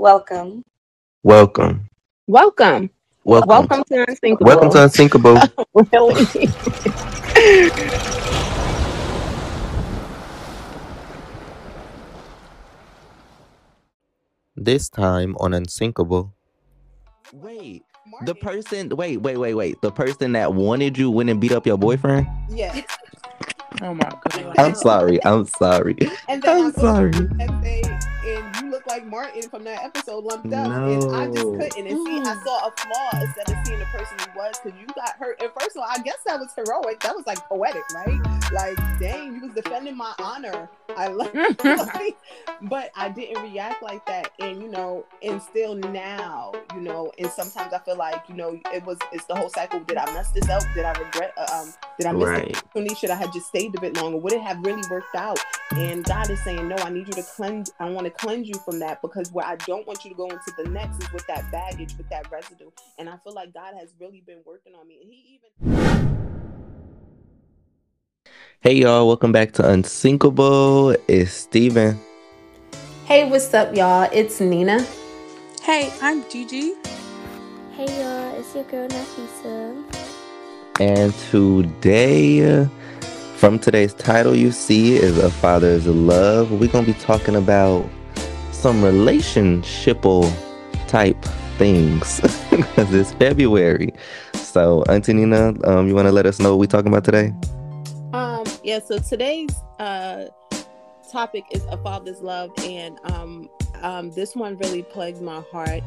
Welcome. Welcome. Welcome. Welcome. Welcome to Unsinkable. Welcome to Unsinkable. really? this time on Unsinkable. Wait, the person. Wait, wait, wait, wait. The person that wanted you went and beat up your boyfriend. Yeah. Oh my god. I'm sorry. I'm sorry. And I'm I go sorry. To the next day, and you look like Martin from that episode, lumped up, and I just couldn't. And see, I saw a flaw instead of seeing the person you was, because you got hurt. And first of all, I guess that was heroic. That was like poetic, right? Like, dang, you was defending my honor. I love, like, but I didn't react like that. And you know, and still now, you know, and sometimes I feel like, you know, it was it's the whole cycle. Did I mess this up? Did I regret? Uh, um, did I miss the Right. opportunity? Should I have just stayed a bit longer? Would it have really worked out? And God is saying, No, I need you to cleanse, I want to cleanse you from that because where I don't want you to go into the next is with that baggage, with that residue. And I feel like God has really been working on me. And He even Hey y'all, welcome back to Unsinkable. It's Steven. Hey, what's up, y'all? It's Nina. Hey, I'm Gigi. Hey y'all, it's your girl Nafisa. And today, from today's title, you see is a father's love. We're gonna be talking about some relationshipal type things because it's February. So, Auntie Nina, um, you want to let us know what we're talking about today? Um, yeah, so today's uh topic is a father's love, and um, um, this one really plagued my heart.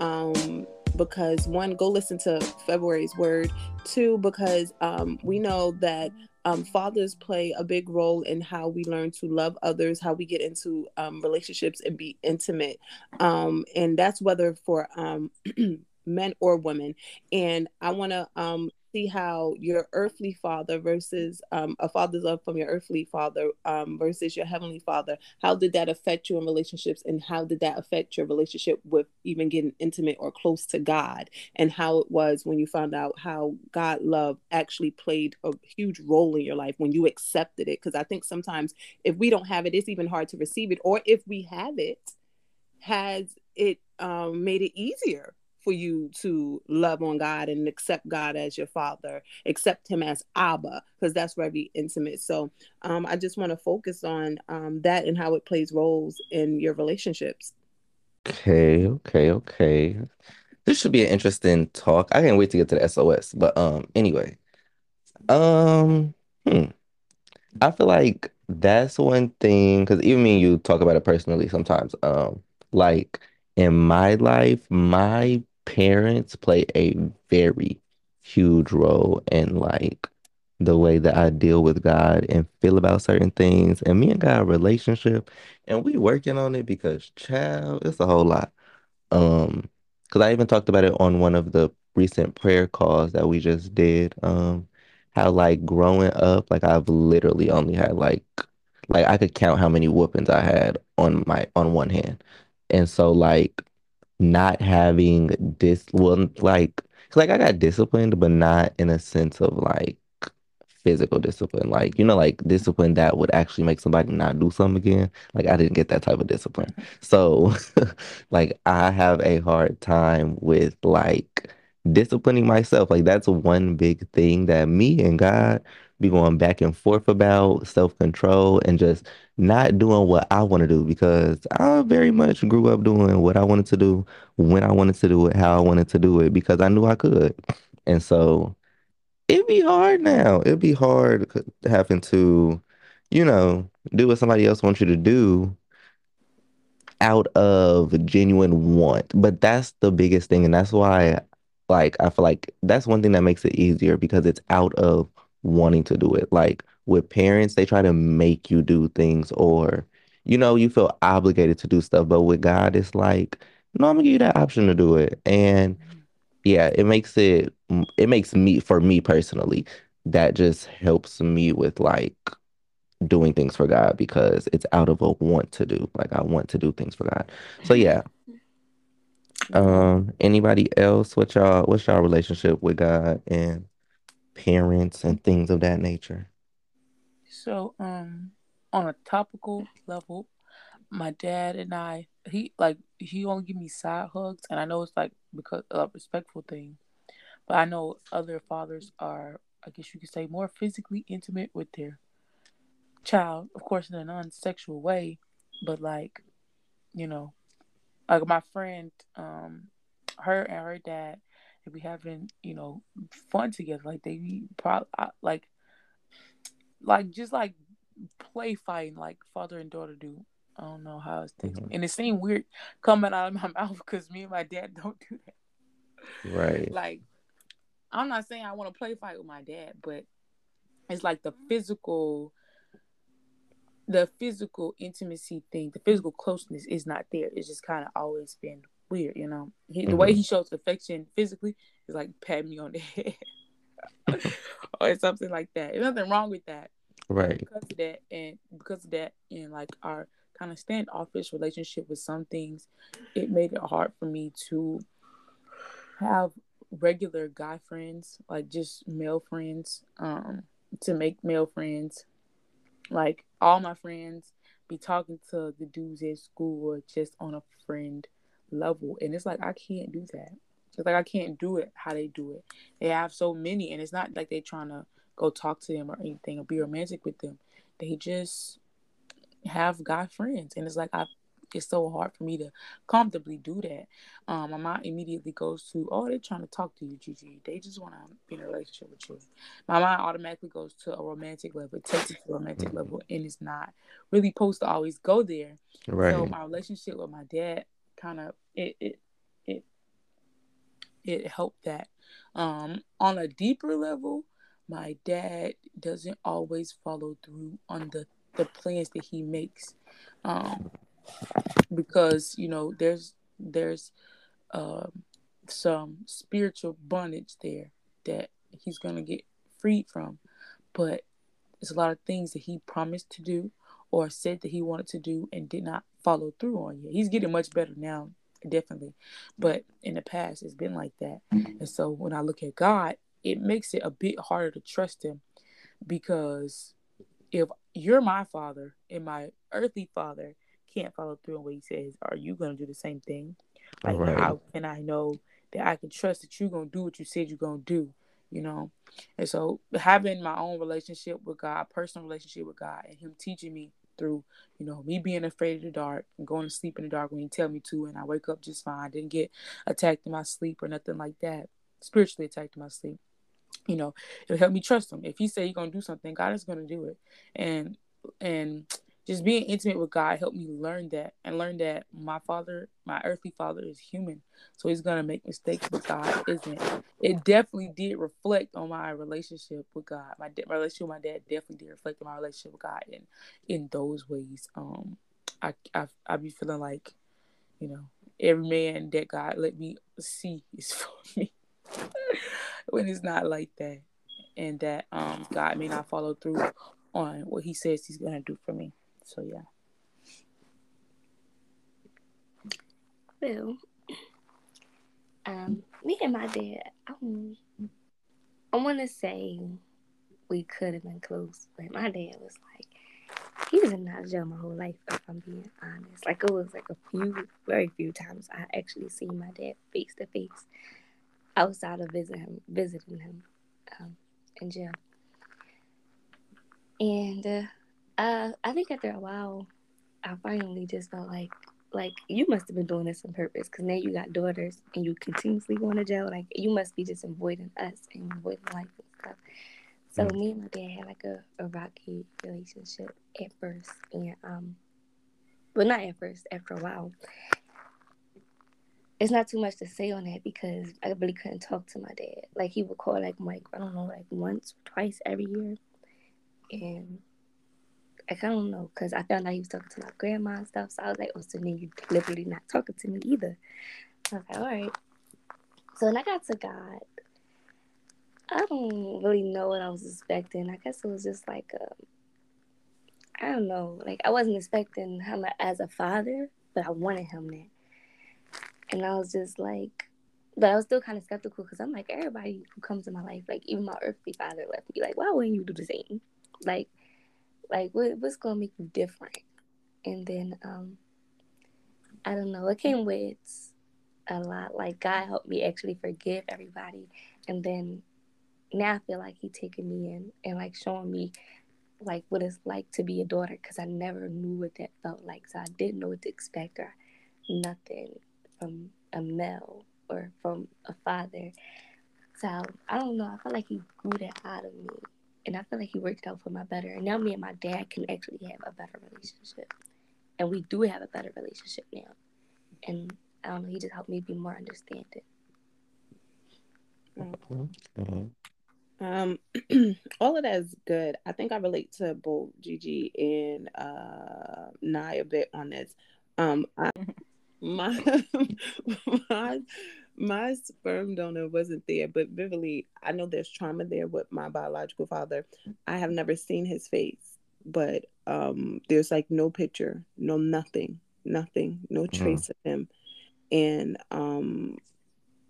Um, because one, go listen to February's word. Two, because um, we know that um, fathers play a big role in how we learn to love others, how we get into um, relationships and be intimate, um, and that's whether for um, men or women. And I want to um, see how your earthly father versus um, a father's love from your earthly father um, versus your heavenly father how did that affect you in relationships and how did that affect your relationship with even getting intimate or close to god? And how it was when you found out how god love actually played a huge role in your life when you accepted it? Because i think sometimes if we don't have it it's even hard to receive it. Or if we have it has it um, made it easier for you to love on God and accept God as your father, accept him as Abba, because that's very intimate. So um, I just want to focus on um, that and how it plays roles in your relationships. Okay, okay, okay. This should be an interesting talk. I can't wait to get to the SOS. But um, anyway, um, hmm. I feel like that's one thing because even me and you talk about it personally sometimes. Um, like in my life, my parents play a very huge role in like the way that I deal with God and feel about certain things. And me and God relationship, and we working on it because child, it's a whole lot. Um, because I even talked about it on one of the recent prayer calls that we just did. Um, how like growing up, like I've literally only had like like I could count how many whoopings I had on my on one hand. And so like not having this well like like I got disciplined, but not in a sense of like physical discipline. Like, you know, like discipline that would actually make somebody not do something again. Like I didn't get that type of discipline. So like I have a hard time with like disciplining myself. Like that's one big thing that me and God be going back and forth about self-control and just not doing what I want to do because I very much grew up doing what I wanted to do when I wanted to do it, how I wanted to do it because I knew I could. And so it'd be hard now. It'd be hard having to, you know, do what somebody else wants you to do out of genuine want. But that's the biggest thing. And that's why, like, I feel like that's one thing that makes it easier because it's out of wanting to do it. Like with parents, they try to make you do things or, you know, you feel obligated to do stuff. But with God, it's like, no, I'm gonna give you that option to do it. And yeah, it makes it, it makes me, for me personally, that just helps me with like doing things for God because it's out of a want to do. Like I want to do things for God. So yeah. Um, anybody else? What y'all what's y'all relationship with God and parents and things of that nature? So, um, on a topical level, my dad and I he like he only give me side hugs, and I know it's like because a respectful thing, but I know other fathers are, I guess you could say, more physically intimate with their child, of course, in a non-sexual way, but like, you know, like my friend, um, her and her dad, they be having, you know, fun together. Like they probably like, like just like play fighting, like father and daughter do. I don't know how it's mm-hmm. and it seemed weird coming out of my mouth because me and my dad don't do that. Right. Like, I'm not saying I want to play fight with my dad, but it's like the physical the physical intimacy thing, the physical closeness is not there. It's just kind of always been weird, you know. He, mm-hmm. The way he shows affection physically is like pat me on the head or something like that. There's nothing wrong with that, right? Because of that, and because of that, and like our kind of standoffish relationship with some things, it made it hard for me to have regular guy friends, like just male friends, um, to make male friends like all my friends be talking to the dudes at school or just on a friend level. And it's like I can't do that. It's like I can't do it how they do it. They have so many and it's not like they're trying to go talk to them or anything or be romantic with them. They just have guy friends. And it's like I it's so hard for me to comfortably do that. Um, my mind immediately goes to, oh, they're trying to talk to you, Gigi. They just want to be in a relationship with you. My mind automatically goes to a romantic level. It takes it to a romantic mm-hmm. level, and it's not really supposed to always go there. Right. So my relationship with my dad kind of it it it it helped that. Um, on a deeper level, my dad doesn't always follow through on the the plans that he makes. Um, because you know there's there's um, some spiritual bondage there that he's gonna get freed from, but there's a lot of things that he promised to do or said that he wanted to do and did not follow through on yet. He's getting much better now, definitely, but in the past it's been like that. And so when I look at God, it makes it a bit harder to trust him because if you're my father and my earthly father can't follow through on what he says, are you going to do the same thing? Like, right. how can I know that I can trust that you're going to do what you said you're going to do? You know? And so, having my own relationship with God, personal relationship with God, and Him teaching me through, you know, me being afraid of the dark and going to sleep in the dark when He tell me to, and I wake up just fine. Didn't get attacked in my sleep or nothing like that. Spiritually attacked in my sleep. You know, it'll help me trust Him. If He say He's gonna do something, God is gonna do it. And and just being intimate with God helped me learn that and learn that my father, my earthly father, is human. So he's gonna make mistakes, but God isn't. It definitely did reflect on my relationship with God. My, de- my relationship with my dad definitely did reflect on my relationship with God in in those ways. Um, I I I be feeling like, you know, every man that God let me see is for me. when it's not like that, and that um God may not follow through on what He says He's gonna do for me. So yeah. Well, um, me and my dad, um, I want to say we could have been close, but my dad was like, he was not jail my whole life, if I'm being honest. Like, it was like a few, very few times I actually seen my dad face to face outside of visiting him, visiting him um, in jail. And uh, uh, I think after a while, I finally just felt like, like you must have been doing this on purpose because now you got daughters and you continuously going to jail. Like you must be just avoiding us and avoiding life and stuff. So mm. me and my dad had like a, a rocky relationship at first, and um, but not at first. After a while, it's not too much to say on that because I really couldn't talk to my dad. Like he would call like Mike, I don't know, like once, or twice every year, and I don't know because I found out he was talking to my grandma and stuff. So I was like, oh, so then you deliberately not talking to me either. I was like, all right. So when I got to God, I don't really know what I was expecting. I guess it was just like, um, I don't know. Like I wasn't expecting him as a father, but I wanted him there. And I was just like, but I was still kind of skeptical because I'm like, everybody who comes in my life, like even my earthly father left me, like, why wouldn't you do the same? Like, like what, what's gonna make you different and then um I don't know. It came with a lot. Like God helped me actually forgive everybody, and then now I feel like He taking me in and like showing me like what it's like to be a daughter because I never knew what that felt like. So I didn't know what to expect or nothing from a male or from a father. So I don't know. I feel like he grew that out of me. And I feel like he worked out for my better. And now me and my dad can actually have a better relationship. And we do have a better relationship now. And I don't know, he just helped me be more understanding. Mm-hmm. Um, all of that is good. I think I relate to both Gigi and uh Nye a bit on this. Um, I, my my my sperm donor wasn't there, but vividly, I know there's trauma there with my biological father. I have never seen his face, but um, there's like no picture, no nothing, nothing, no mm. trace mm. of him, and um,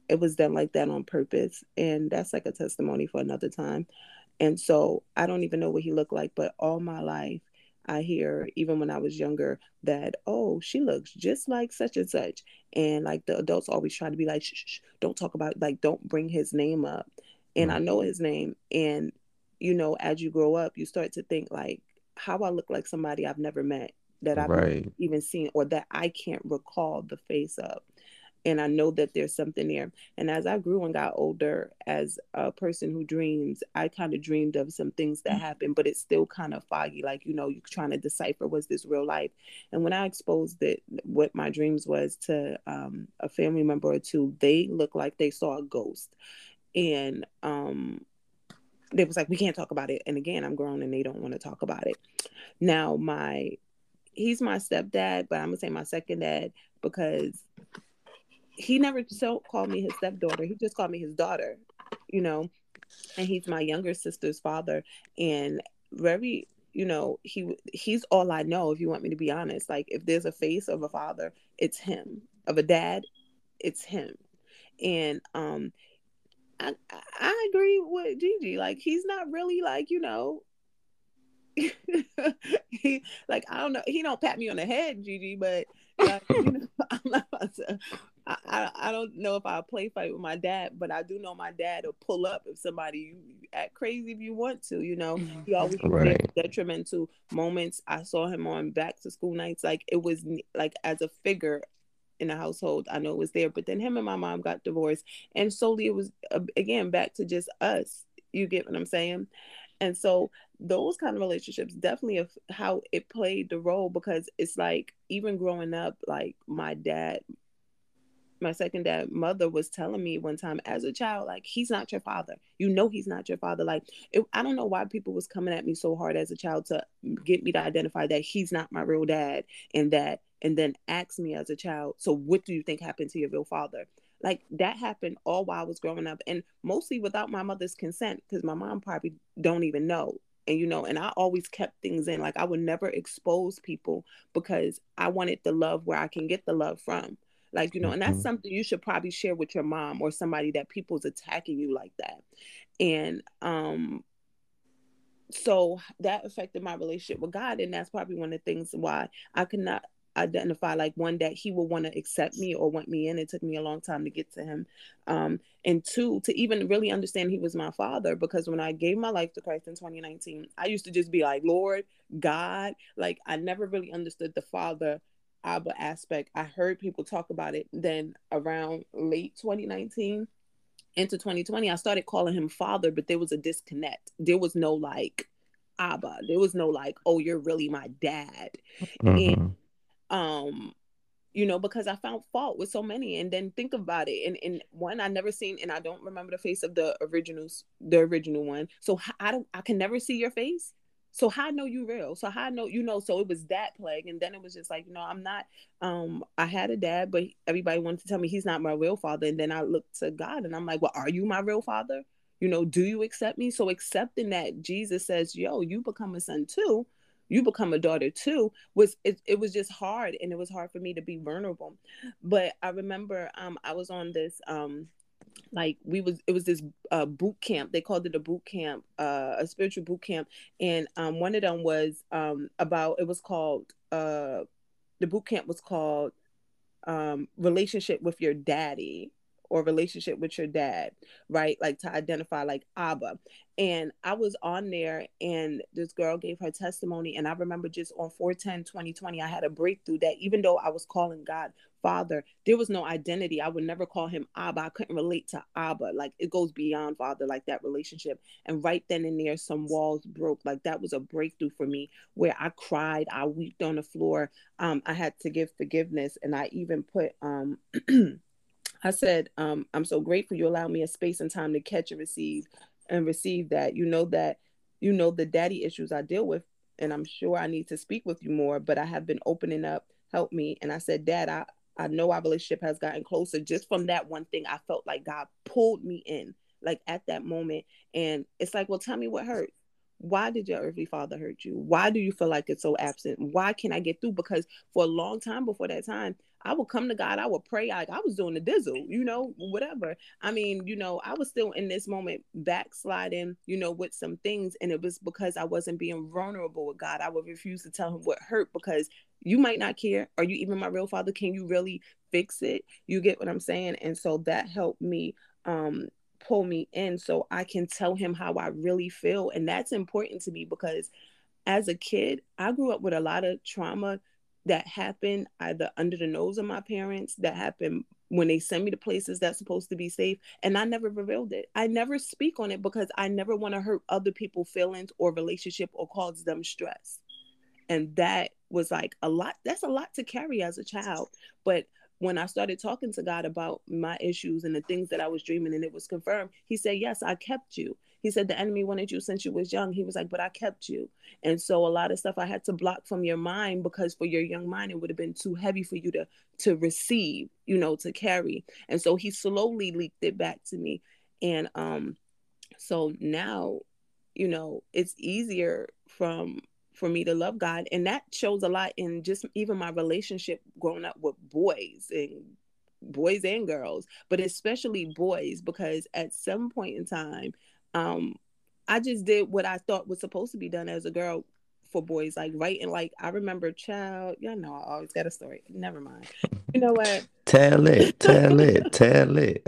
it was done like that on purpose, and that's like a testimony for another time. And so I don't even know what he looked like, but all my life I hear even when I was younger that oh she looks just like such and such, and like the adults always try to be like shh, shh, don't talk about like don't bring his name up, and I know his name, and you know as you grow up you start to think like how I look like somebody I've never met that I've right. even seen or that I can't recall the face of and I know that there's something there. And as I grew and got older, as a person who dreams, I kind of dreamed of some things that happened, but it's still kind of foggy. Like you know, you're trying to decipher was this real life. And when I exposed it, what my dreams was to um, a family member or two, they looked like they saw a ghost, and um, they was like, we can't talk about it. And again, I'm grown and they don't want to talk about it. Now my he's my stepdad, but I'm gonna say my second dad because he never so called me his stepdaughter. He just called me his daughter, you know. And he's my younger sister's father, and very, you know, he he's all I know. If you want me to be honest, like if there's a face of a father, it's him. Of a dad, it's him. And um, I I agree with Gigi. Like he's not really like you know he like I don't know. He don't pat me on the head, Gigi, but like, you know, I'm not to, I, I, I don't know if I'll play fight with my dad, but I do know my dad will pull up if somebody you act crazy if you want to. You know, he always right. detrimental moments. I saw him on back to school nights. Like it was like as a figure in the household, I know it was there. But then him and my mom got divorced, and solely it was uh, again back to just us. You get what I'm saying? And so those kind of relationships definitely of how it played the role because it's like even growing up, like my dad, my second dad mother was telling me one time as a child like he's not your father you know he's not your father like it, i don't know why people was coming at me so hard as a child to get me to identify that he's not my real dad and that and then ask me as a child so what do you think happened to your real father like that happened all while I was growing up and mostly without my mother's consent because my mom probably don't even know. And you know, and I always kept things in. Like I would never expose people because I wanted the love where I can get the love from. Like, you know, and that's mm-hmm. something you should probably share with your mom or somebody that people's attacking you like that. And um so that affected my relationship with God. And that's probably one of the things why I could not identify like one that he will want to accept me or want me in. It took me a long time to get to him. Um, and two, to even really understand he was my father, because when I gave my life to Christ in 2019, I used to just be like, Lord, God, like I never really understood the father Abba aspect. I heard people talk about it. Then around late 2019 into 2020, I started calling him father, but there was a disconnect. There was no like Abba. There was no like, oh, you're really my dad. Mm-hmm. And um you know because i found fault with so many and then think about it and, and one i never seen and i don't remember the face of the originals the original one so i don't i can never see your face so how I know you real? So how I know you know? So it was that plague, and then it was just like you know I'm not. Um, I had a dad, but everybody wanted to tell me he's not my real father, and then I looked to God, and I'm like, well, are you my real father? You know, do you accept me? So accepting that Jesus says, yo, you become a son too you become a daughter too was it, it was just hard and it was hard for me to be vulnerable but i remember um i was on this um like we was it was this uh boot camp. They called it a boot camp uh a spiritual boot camp. And um one of them was um about it was called uh the boot camp was called um, relationship with your daddy or relationship with your dad, right? Like to identify like Abba. And I was on there and this girl gave her testimony. And I remember just on 410 2020, I had a breakthrough that even though I was calling God Father, there was no identity. I would never call him Abba. I couldn't relate to Abba. Like it goes beyond Father, like that relationship. And right then and there, some walls broke. Like that was a breakthrough for me where I cried, I wept on the floor. Um, I had to give forgiveness. And I even put um I said, um, I'm so grateful you allow me a space and time to catch and receive and receive that. You know that you know the daddy issues I deal with, and I'm sure I need to speak with you more, but I have been opening up. Help me. And I said, Dad, I, I know our relationship has gotten closer just from that one thing. I felt like God pulled me in, like at that moment. And it's like, well, tell me what hurt why did your earthly father hurt you? Why do you feel like it's so absent? Why can't I get through? Because for a long time before that time, I would come to God, I would pray, like I was doing the dizzle, you know, whatever. I mean, you know, I was still in this moment backsliding, you know, with some things. And it was because I wasn't being vulnerable with God. I would refuse to tell him what hurt because you might not care. Are you even my real father? Can you really fix it? You get what I'm saying? And so that helped me um pull me in so I can tell him how I really feel. And that's important to me because as a kid, I grew up with a lot of trauma that happened either under the nose of my parents, that happened when they send me to places that's supposed to be safe. And I never revealed it. I never speak on it because I never want to hurt other people's feelings or relationship or cause them stress. And that was like a lot. That's a lot to carry as a child. But when I started talking to God about my issues and the things that I was dreaming and it was confirmed, he said, Yes, I kept you. He said, The enemy wanted you since you was young. He was like, But I kept you. And so a lot of stuff I had to block from your mind because for your young mind, it would have been too heavy for you to to receive, you know, to carry. And so he slowly leaked it back to me. And um, so now, you know, it's easier from for me to love God. And that shows a lot in just even my relationship growing up with boys and boys and girls, but especially boys, because at some point in time, um, I just did what I thought was supposed to be done as a girl for boys, like writing. Like I remember, child, y'all know I always got a story. Never mind. You know what? tell it, tell it, tell it.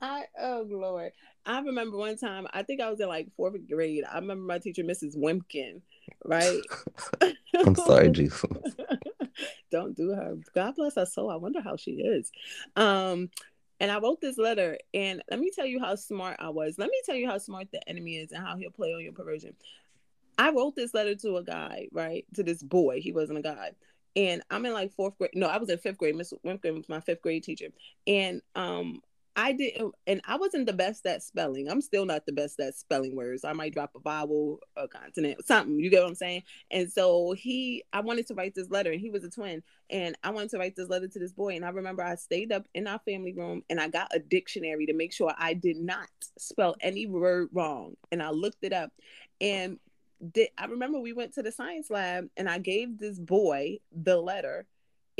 I oh Lord. I remember one time, I think I was in like fourth grade. I remember my teacher, Mrs. Wimpkin, right? I'm sorry, Jesus. Don't do her. God bless her soul. I wonder how she is. Um, and I wrote this letter, and let me tell you how smart I was. Let me tell you how smart the enemy is and how he'll play on your perversion. I wrote this letter to a guy, right? To this boy. He wasn't a guy. And I'm in like fourth grade. No, I was in fifth grade. Miss Wimpkin was my fifth grade teacher. And um, I didn't, and I wasn't the best at spelling. I'm still not the best at spelling words. I might drop a vowel, a consonant, something. You get what I'm saying? And so he, I wanted to write this letter, and he was a twin, and I wanted to write this letter to this boy. And I remember I stayed up in our family room, and I got a dictionary to make sure I did not spell any word wrong. And I looked it up, and did, I remember we went to the science lab, and I gave this boy the letter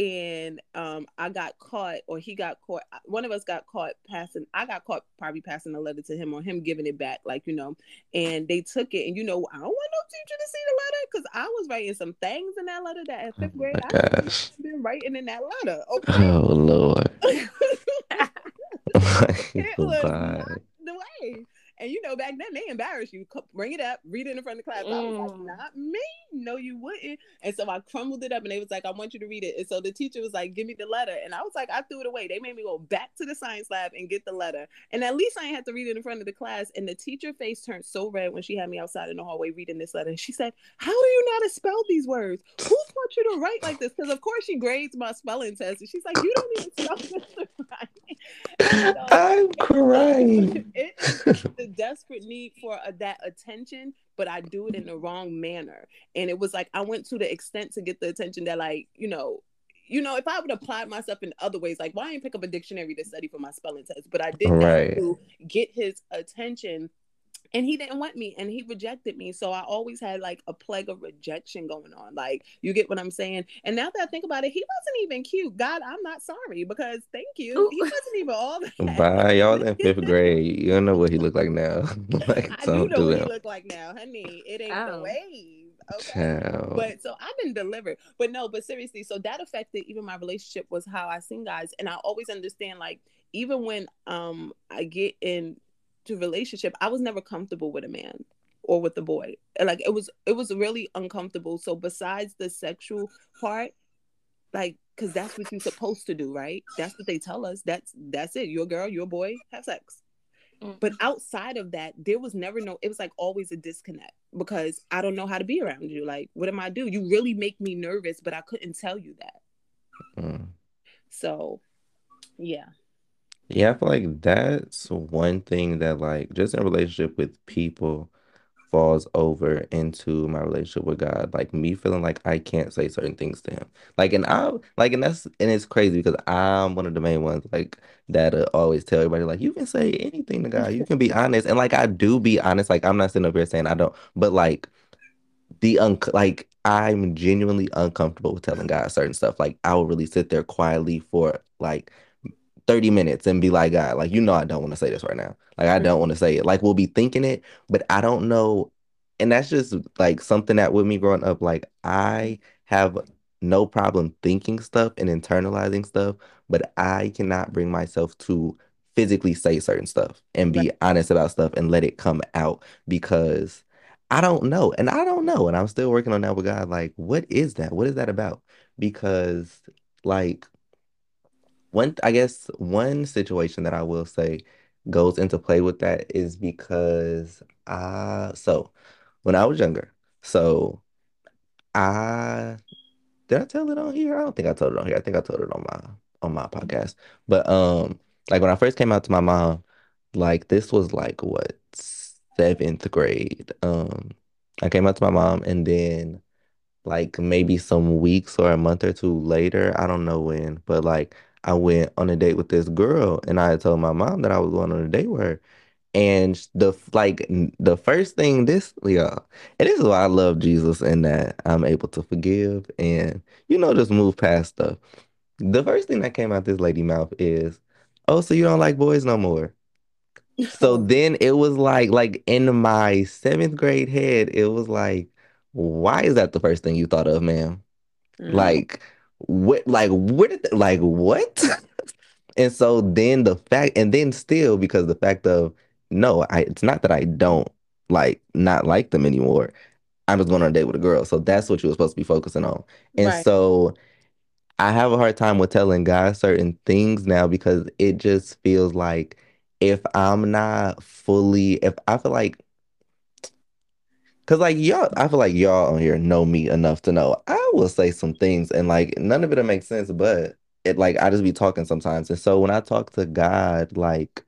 and um, I got caught, or he got caught. Uh, one of us got caught passing. I got caught probably passing a letter to him, or him giving it back, like you know. And they took it, and you know, I don't want no teacher to see the letter because I was writing some things in that letter that in fifth grade Oh I gosh. been writing in that letter. Okay, Oh Lord. it was not the way. And you know, back then they embarrassed you. Bring it up, read it in front of the class. I was like, Mm. not me. No, you wouldn't. And so I crumbled it up, and they was like, I want you to read it. And so the teacher was like, Give me the letter. And I was like, I threw it away. They made me go back to the science lab and get the letter. And at least I had to read it in front of the class. And the teacher face turned so red when she had me outside in the hallway reading this letter. And she said, How do you know how to spell these words? Who taught you to write like this? Because of course she grades my spelling test. And she's like, You don't even spell this right. I'm crying. it is the desperate need for a, that attention, but I do it in the wrong manner. And it was like I went to the extent to get the attention that, like, you know, you know, if I would apply myself in other ways, like why didn't pick up a dictionary to study for my spelling test? But I did Right. to get his attention. And he didn't want me and he rejected me. So I always had like a plague of rejection going on. Like, you get what I'm saying? And now that I think about it, he wasn't even cute. God, I'm not sorry because thank you. He Ooh. wasn't even all that. Bye. Y'all in fifth grade. You don't know what he looked like now. like I do don't know do what he him. look like now, honey. It ain't the Oh. wave. Okay. Child. But so i've been delivered But no, but seriously, so that affected even my relationship was how I seen guys. And I always understand like even when um I get into relationship, I was never comfortable with a man or with a boy. Like it was it was really uncomfortable. So besides the sexual part, like because that's what you're supposed to do, right? That's what they tell us. That's that's it. You're a girl, you're a boy, have sex. But outside of that, there was never no, it was like always a disconnect because I don't know how to be around you. Like, what am I do? You really make me nervous, but I couldn't tell you that. Mm. So, yeah. Yeah, I feel like that's one thing that like just in a relationship with people falls over into my relationship with God. Like me feeling like I can't say certain things to him. Like and I like and that's and it's crazy because I'm one of the main ones like that uh, always tell everybody like you can say anything to God. You can be honest. And like I do be honest. Like I'm not sitting up here saying I don't, but like the un like I'm genuinely uncomfortable with telling God certain stuff. Like I will really sit there quietly for like 30 minutes and be like, God, like, you know, I don't want to say this right now. Like, I don't want to say it. Like, we'll be thinking it, but I don't know. And that's just like something that with me growing up, like, I have no problem thinking stuff and internalizing stuff, but I cannot bring myself to physically say certain stuff and be Right. honest about stuff and let it come out because I don't know. And I don't know. And I'm still working on that with God. Like, what is that? What is that about? Because, like, one, I guess one situation that I will say goes into play with that is because I, so when I was younger, so I, did I tell it on here? I don't think I told it on here. I think I told it on my on my podcast. But um, like when I first came out to my mom, like this was like what seventh grade. Um, I came out to my mom and then like maybe some weeks or a month or two later, I don't know when, but like I went on a date with this girl and I told my mom that I was going on a date with her. And the like the first thing this yeah, and this is why I love Jesus and that I'm able to forgive and you know just move past stuff. The first thing that came out this lady mouth is, "Oh, so you don't like boys no more?" So then it was like like in my seventh grade head, it was like, why is that the first thing you thought of, ma'am? Mhm. Like what like where did like what? And so then the fact and then still because the fact of no, I it's not that I don't like not like them anymore. I was going on a date with a girl. So that's what you were supposed to be focusing on. And Right. so I have a hard time with telling guys certain things now because it just feels like if I'm not fully, if I feel like, because like y'all, I feel like y'all on here know me enough to know I will say some things and like none of it'll make sense, but it like I just be talking sometimes. And so when I talk to God, like,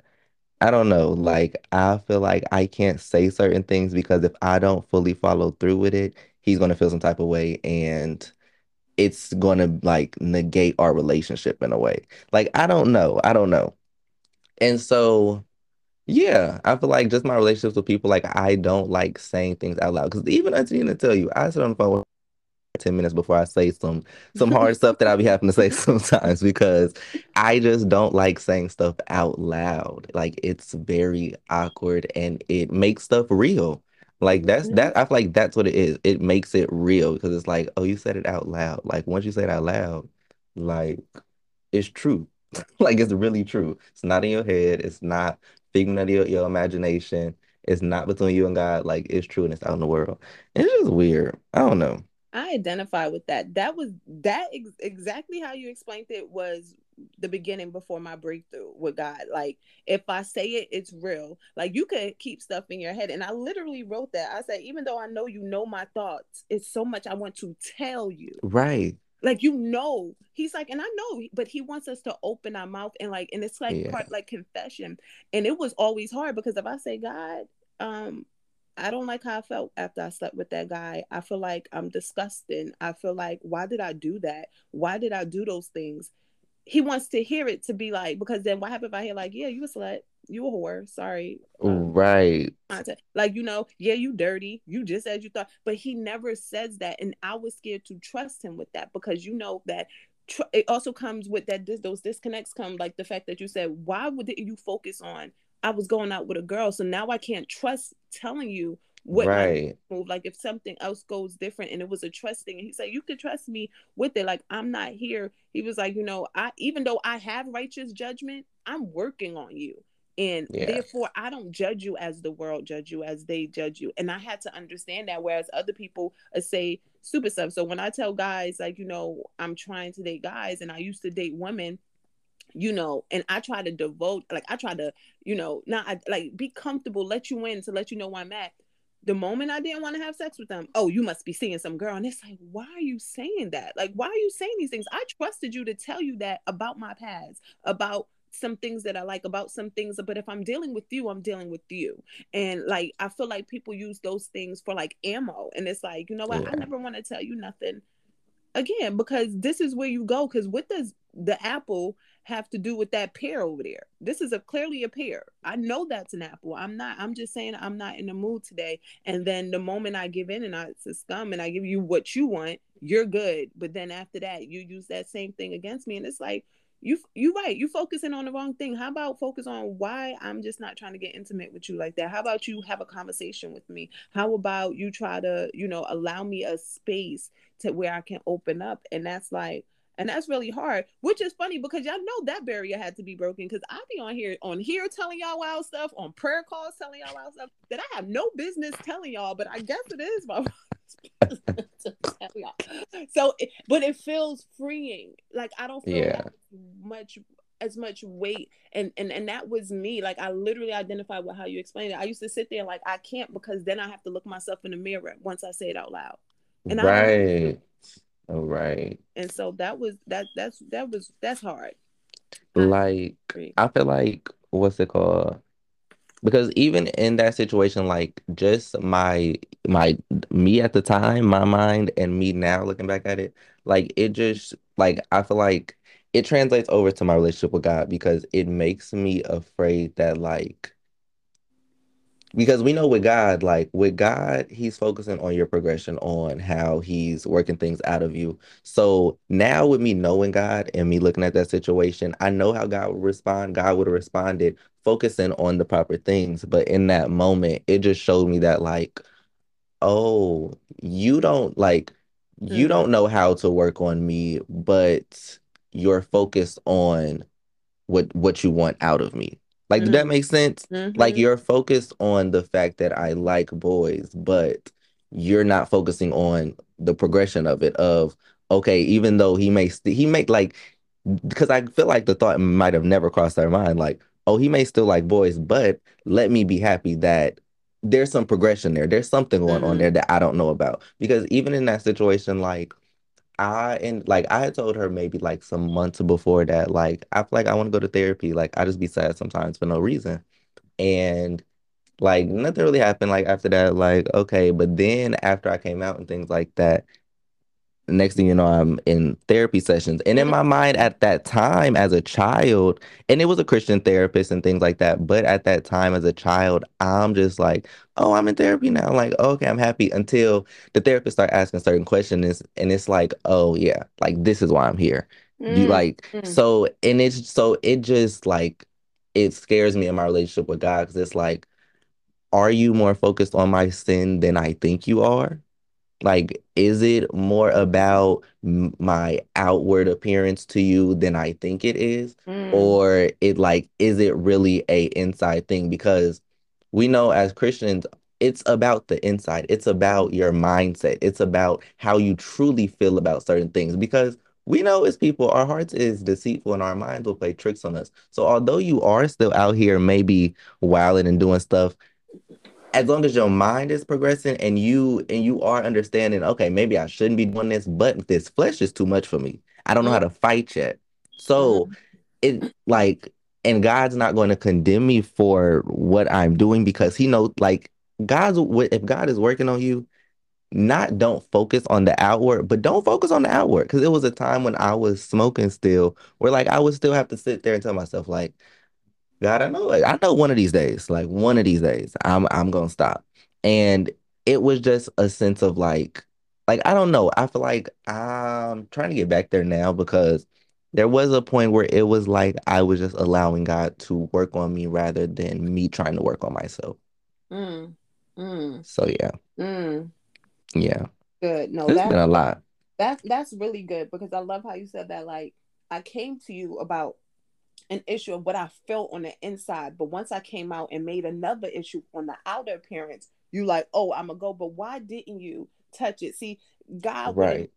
I don't know, like I feel like I can't say certain things because if I don't fully follow through with it, he's gonna feel some type of way and it's gonna like negate our relationship in a way. Like I don't know. I don't know. And so yeah, I feel like just my relationships with people, like I don't like saying things out loud. Because even Angelina tell you, I sit on the phone with 10 minutes before I say some some hard stuff that I'll be having to say sometimes because I just don't like saying stuff out loud. Like it's very awkward and it makes stuff real. Like that's Mhm. that I feel like that's what it is. It makes it real because it's like, oh, you said it out loud. Like once you say it out loud, like it's true. Like it's really true. It's not in your head. It's not figment of your, your imagination. It's not between you and God. Like it's true and it's out in the world. And it's just weird. I don't know. I identify with that. That was that ex- exactly how you explained it was the beginning before my breakthrough with God. Like if I say it, it's real. Like you could keep stuff in your head, and I literally wrote that. I said, even though I know you know my thoughts, it's so much I want to tell you. Right. Like you know, he's like, and I know, but he wants us to open our mouth and like, and it's like Yeah. part like confession, and it was always hard because if I say God, um. I don't like how I felt after I slept with that guy. I feel like I'm disgusting. I feel like, why did I do that? Why did I do those things? He wants to hear it to be like, because then what happened if I hear like, yeah, you a slut, you a whore, sorry. um, Right. Like, you know, yeah, you dirty. You just as you thought. But he never says that. And I was scared to trust him with that because you know that tr- it also comes with that dis- those disconnects come like the fact that you said, why would you focus on I was going out with a girl. So now I can't trust telling you what right. move. Like if something else goes different and it was a trust thing, and he said, You could trust me with it. Like I'm not here. He was like, you know, I even though I have righteous judgment, I'm working on you. And Yeah. therefore I don't judge you as the world judge you, as they judge you. And I had to understand that. Whereas other people uh, say super stuff. So when I tell guys, like, you know, I'm trying to date guys and I used to date women, you know, and I try to devote, like I try to, you know, not I- like be comfortable, let you in to let you know where I'm at. The moment I didn't want to have sex with them, oh, you must be seeing some girl. And it's like, why are you saying that? Like, why are you saying these things? I trusted you to tell you that about my past, about some things that I like, about some things. But if I'm dealing with you, I'm dealing with you. And like, I feel like people use those things for like ammo. And it's like, you know what? I never want to tell you nothing again because this is where you go because what does the apple have to do with that pear over there this is a clearly a pear i know that's an apple i'm not i'm just saying i'm not in the mood today and then the moment i give in and i succumb and i give you what you want you're good but then after that you use that same thing against me and it's like you you right you focusing on the wrong thing. How about focus on why i'm just not trying to get intimate with you like that? How about you have a conversation with me? How about you try to you know allow me a space to where i can open up? And that's like and that's really hard which is funny because y'all know that barrier had to be broken because i be on here on here telling y'all wild stuff on prayer calls telling y'all wild stuff that i have no business telling y'all but i guess it is my business to tell y'all. so but it feels freeing like i don't feel Yeah. much as much weight and and and that was me like i literally identified with how you explained it i used to sit there like i can't because then i have to look myself in the mirror once i say it out loud And I don't- Right. All right. and so that was that that's that was that's hard Like I feel like what's it called? Because even in that situation, like just my my me at the time, my mind and me now looking back at it, like it just like I feel like it translates over to my relationship with God because it makes me afraid that like because we know with God, like with God, he's focusing on your progression, on how he's working things out of you. So now with me knowing God and me looking at that situation, I know how God would respond. God would have responded focusing on the proper things. But in that moment, it just showed me that like, oh, you don't like you Mhm. don't know how to work on me, but you're focused on what what you want out of me. Like, did that make sense? Like Mhm. you're focused on the fact that I like boys, but you're not focusing on the progression of it of okay, even though he may st- he may like because I feel like the thought might have never crossed their mind like, oh, he may still like boys, but let me be happy that there's some progression there. There's something going on Mhm. there that I don't know about. Because even in that situation, like I and like I had told her maybe like some months before that, like I feel like I want to go to therapy. Like I just be sad sometimes for no reason. And like nothing really happened like after that, like, okay, but then after I came out and things like that, next thing you know, I'm in therapy sessions. And in my mind at that time as a child, and it was a Christian therapist and things like that, but at that time as a child, I'm just like, oh, I'm in therapy now. Like, okay, I'm happy until the therapist start asking certain questions and it's like, oh yeah, like this is why I'm here. You Mm. like Mm. so and it's so it just like it scares me in my relationship with God because it's like, are you more focused on my sin than I think you are? Like, is it more about my outward appearance to you than I think it is? Mm. Or it like, is it really a inside thing? Because we know as Christians, it's about the inside. It's about your mindset. It's about how you truly feel about certain things. Because we know as people, our hearts is deceitful and our minds will play tricks on us. So although you are still out here maybe wilding and doing stuff, as long as your mind is progressing and you and you are understanding, okay, maybe I shouldn't be doing this, but this flesh is too much for me. I don't know how to fight yet. So mm-hmm. it like and God's not going to condemn me for what I'm doing because he knows like God's if God is working on you, not don't focus on the outward, but don't focus on the outward. Cause it was a time when I was smoking still, where like I would still have to sit there and tell myself, like, God, I know, I know one of these days, like one of these days, I'm I'm gonna stop. And it was just a sense of like, like I don't know. I feel like I'm trying to get back there now because there was a point where it was like I was just allowing God to work on me rather than me trying to work on myself. Mm. Mm. So yeah. Mm. Yeah. Good. No, it has been a lot. That's that's really good because I love how you said that. Like I came to you about an issue of what I felt on the inside, but once I came out and made another issue on the outer appearance, you like, oh, I'm gonna go. But why didn't you touch it? See, God right.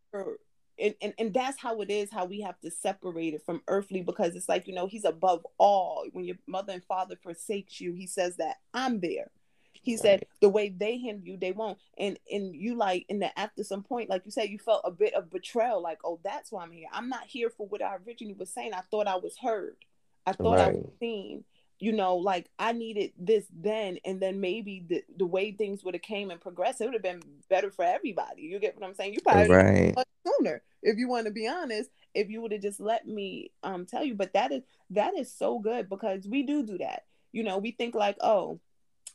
And, and and that's how it is how we have to separate it from earthly because it's like you know he's above all when your mother and father forsakes you he says that i'm there he right. said the way they handle you, they won't. And and you like in the after some point, like you said, you felt a bit of betrayal, like, oh, that's why I'm here. I'm not here for what I originally was saying. I thought I was heard. I thought right. I was seen. You know, like I needed this then, and then maybe the the way things would have came and progressed, it would have been better for everybody. You get what I'm saying? You probably right. much sooner, if you want to be honest, if you would have just let me um tell you. But that is that is so good because we do do that. You know, we think like, oh,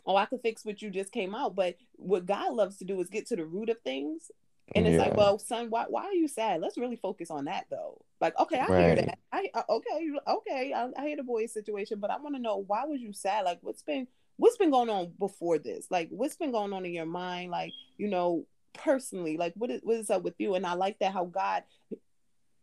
oh, I could fix what you just came out. But what God loves to do is get to the root of things. And it's yeah. like, well, son, why, why are you sad? Let's really focus on that though. Like, okay, I right. hear that. I uh, okay, okay, I, I hear the boy's situation, but I want to know why was you sad? Like, what's been what's been going on before this? Like, what's been going on in your mind? Like, you know, personally, like, what is what is up with you? And I like that how God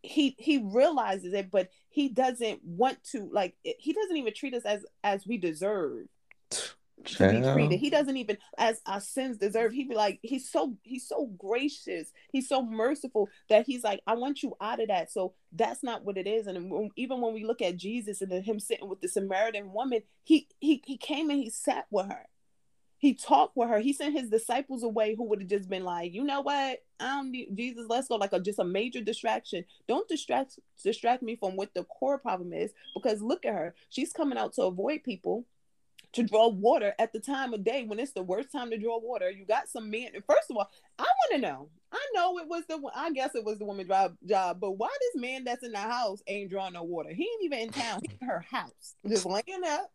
he he realizes it, but he doesn't want to like he doesn't even treat us as as we deserve to be treated. He doesn't even, as our sins deserve. He'd be like, he's so he's so gracious, he's so merciful that he's like, I want you out of that. So that's not what it is. And when, even when we look at Jesus and him sitting with the Samaritan woman, he he he came and he sat with her. He talked with her. He sent his disciples away who would have just been like, you know what? I don't need Jesus, let's go. Like a just a major distraction. Don't distract distract me from what the core problem is. Because look at her. She's coming out to avoid people to draw water at the time of day when it's the worst time to draw water. You got some men. First of all, I want to know. I know it was the. I guess it was the woman's job. Job, but why this man that's in the house ain't drawing no water? He ain't even in town. In her house, just laying up,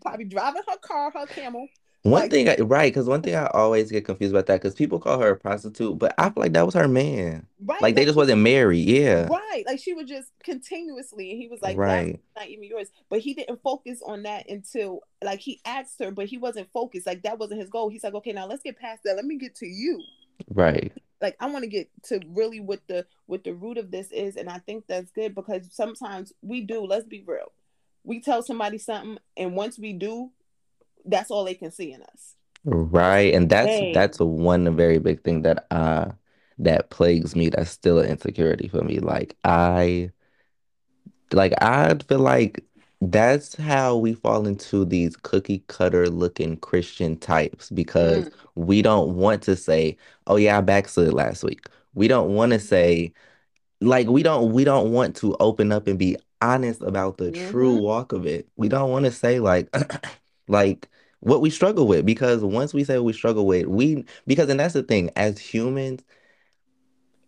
probably driving her car, her camel, one like, thing, I, right? Because one thing I always get confused about that because people call her a prostitute, but I feel like that was her man. Right, like they just wasn't married. Yeah. Right. Like she was just continuously, and he was like, right, not even yours. But he didn't focus on that until like he asked her, but he wasn't focused. Like that wasn't his goal. He's like, okay, now let's get past that. Let me get to you. Right. Like I want to get to really what the what the root of this is, and I think that's good because sometimes we do. Let's be real. We tell somebody something, and once we do, that's all they can see in us. Right. And that's Dang. that's a one very big thing that uh that plagues me. That's still an insecurity for me. Like I like I feel like that's how we fall into these cookie cutter looking Christian types because mm. we don't want to say, "Oh yeah, I backslid last week." We don't want to say, like we don't we don't want to open up and be honest about the mm-hmm. true walk of it. We don't want to say like, like what we struggle with because once we say we struggle with we because and that's the thing as humans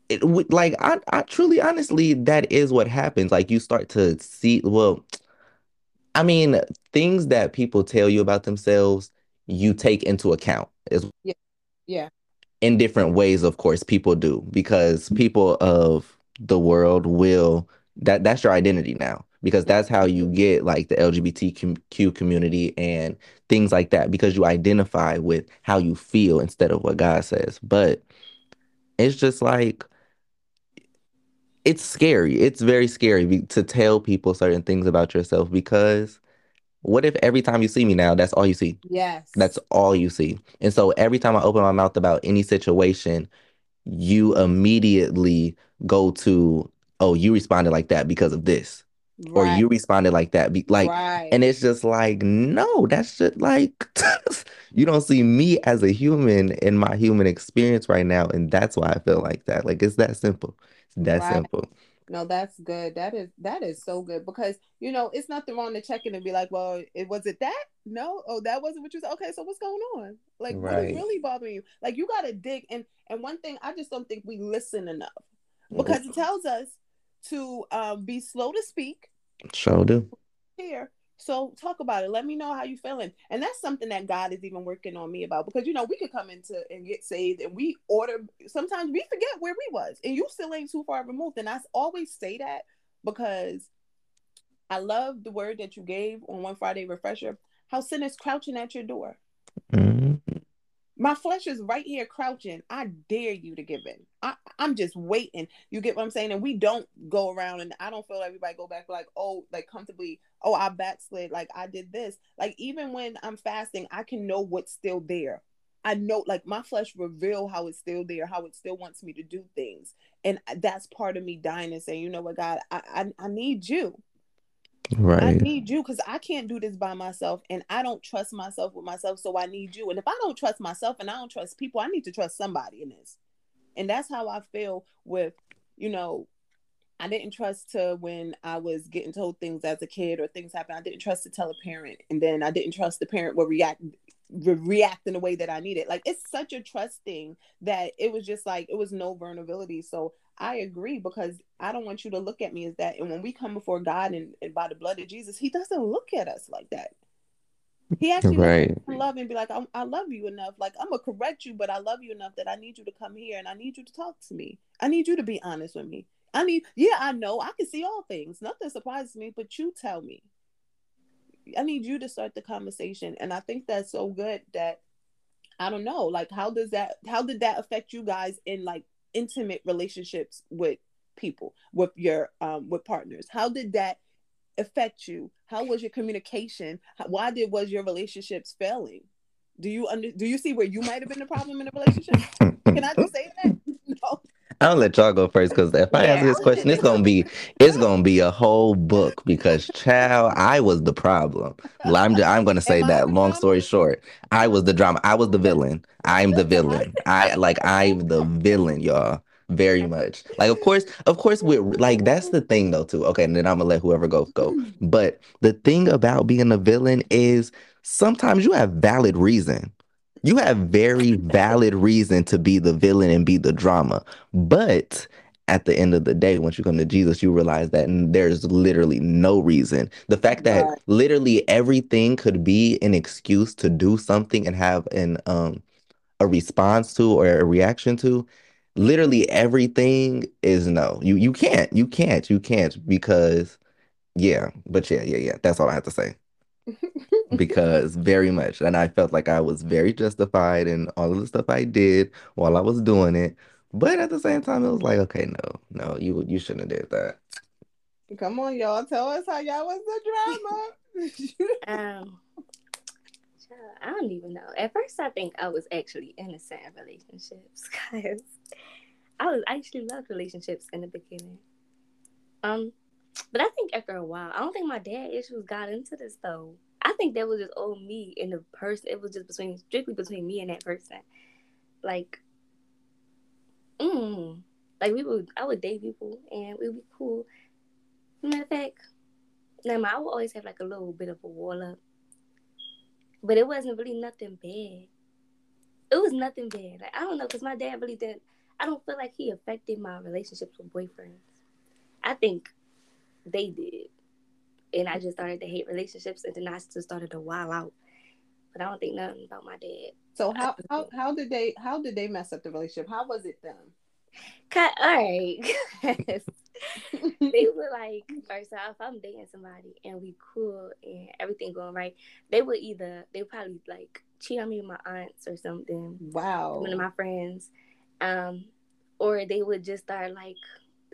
it like I, I truly honestly that is what happens. Like you start to see well i mean things that people tell you about themselves you take into account is yeah yeah. in different ways of course people do because people of the world will that that's your identity now because that's how you get like the LGBTQ community and things like that because you identify with how you feel instead of what God says. But it's just like it's scary. It's very scary to tell people certain things about yourself because what if every time you see me now, that's all you see? Yes. That's all you see. And so every time I open my mouth about any situation, you immediately go to, oh, you responded like that because of this or you responded like that like right. and it's just like no that's just like you don't see me as a human in my human experience right now and that's why i feel like that like it's that simple it's that right. simple. No that's good that is that is so good because you know it's nothing wrong to check in and be like well it was it that? No oh that wasn't what you said. Okay so what's going on? Like right. what is really bothering you? Like you got to dig and and one thing i just don't think we listen enough because it tells us to um, be slow to speak. Sure do. Here. So talk about it. Let me know how you're feeling. And that's something that God is even working on me about because you know we could come into and get saved and we order sometimes we forget where we was and you still ain't too far removed. And I always say that because I love the word that you gave on one Friday refresher, how sin is crouching at your door. Mm-hmm. My flesh is right here crouching. I dare you to give in. I, I'm just waiting. You get what I'm saying? And we don't go around and I don't feel everybody go back like, oh, like comfortably, oh, I backslid, like I did this. Like even when I'm fasting, I can know what's still there. I know like my flesh reveal how it's still there, how it still wants me to do things. And that's part of me dying and saying, you know what, God, I I, I need you. Right. I need you because I can't do this by myself and I don't trust myself with myself. So I need you. And if I don't trust myself and I don't trust people, I need to trust somebody in this. And that's how I feel with, you know, I didn't trust to when I was getting told things as a kid or things happen. I didn't trust to tell a parent. And then I didn't trust the parent would react re- react in the way that I needed. Like it's such a trust thing that it was just like it was no vulnerability. So I agree because I don't want you to look at me as that. And when we come before God and, and by the blood of Jesus, He doesn't look at us like that. He actually right. love and be like, I, I love you enough. Like I'm gonna correct you, but I love you enough that I need you to come here and I need you to talk to me. I need you to be honest with me. I need, yeah, I know I can see all things. Nothing surprises me, but you tell me. I need you to start the conversation. And I think that's so good that I don't know, like how does that how did that affect you guys in like intimate relationships with people, with your um with partners? How did that affect you? How was your communication? Why did was your relationships failing? Do you under do you see where you might have been the problem in a relationship? Can I just say that? No. I'll let y'all go first because if I Yeah, answer this question, it's gonna be it's gonna be a whole book because child, I was the problem. Well, I'm I'm gonna say Am that. Long drama? story short, I was the drama. I was the villain. I'm the villain. I like I'm the villain, y'all. Very much. Like of course, of course, we're like that's the thing though too. Okay, and then I'm gonna let whoever goes go. But the thing about being a villain is sometimes you have valid reason. You have very valid reason to be the villain and be the drama. But at the end of the day, once you come to Jesus, you realize that there's literally no reason. The fact that Right. literally everything could be an excuse to do something and have an um a response to or a reaction to, literally everything is no. You you can't. You can't. You can't because yeah, but yeah, yeah, yeah. That's all I have to say because very much and i felt like i was very justified in all of the stuff i did while i was doing it but at the same time it was like okay no no you you shouldn't have did that Come on, y'all. Tell us how y'all was the drama. Um, child, I don't even know. At first, I think I was actually innocent in relationships because I was I actually loved relationships in the beginning. Um, but I think after a while, I don't think my dad issues got into this though. I think that was just old me and the person. It was just between strictly between me and that person. Like, mm, like we would, I would date people and we would be cool. Matter of fact, now I would always have like a little bit of a wall up, but it wasn't really nothing bad. It was nothing bad. Like I don't know, cause my dad really didn't. I don't feel like he affected my relationships with boyfriends. I think they did, and I just started to hate relationships, and then I just started to wild out. But I don't think nothing about my dad. So how, how how did they how did they mess up the relationship? How was it them? Cut. All right. they were like, first off, I'm dating somebody and we cool and everything going right, they would either they would probably like cheat on me with my aunts or something, Wow. one of my friends, um, or they would just start like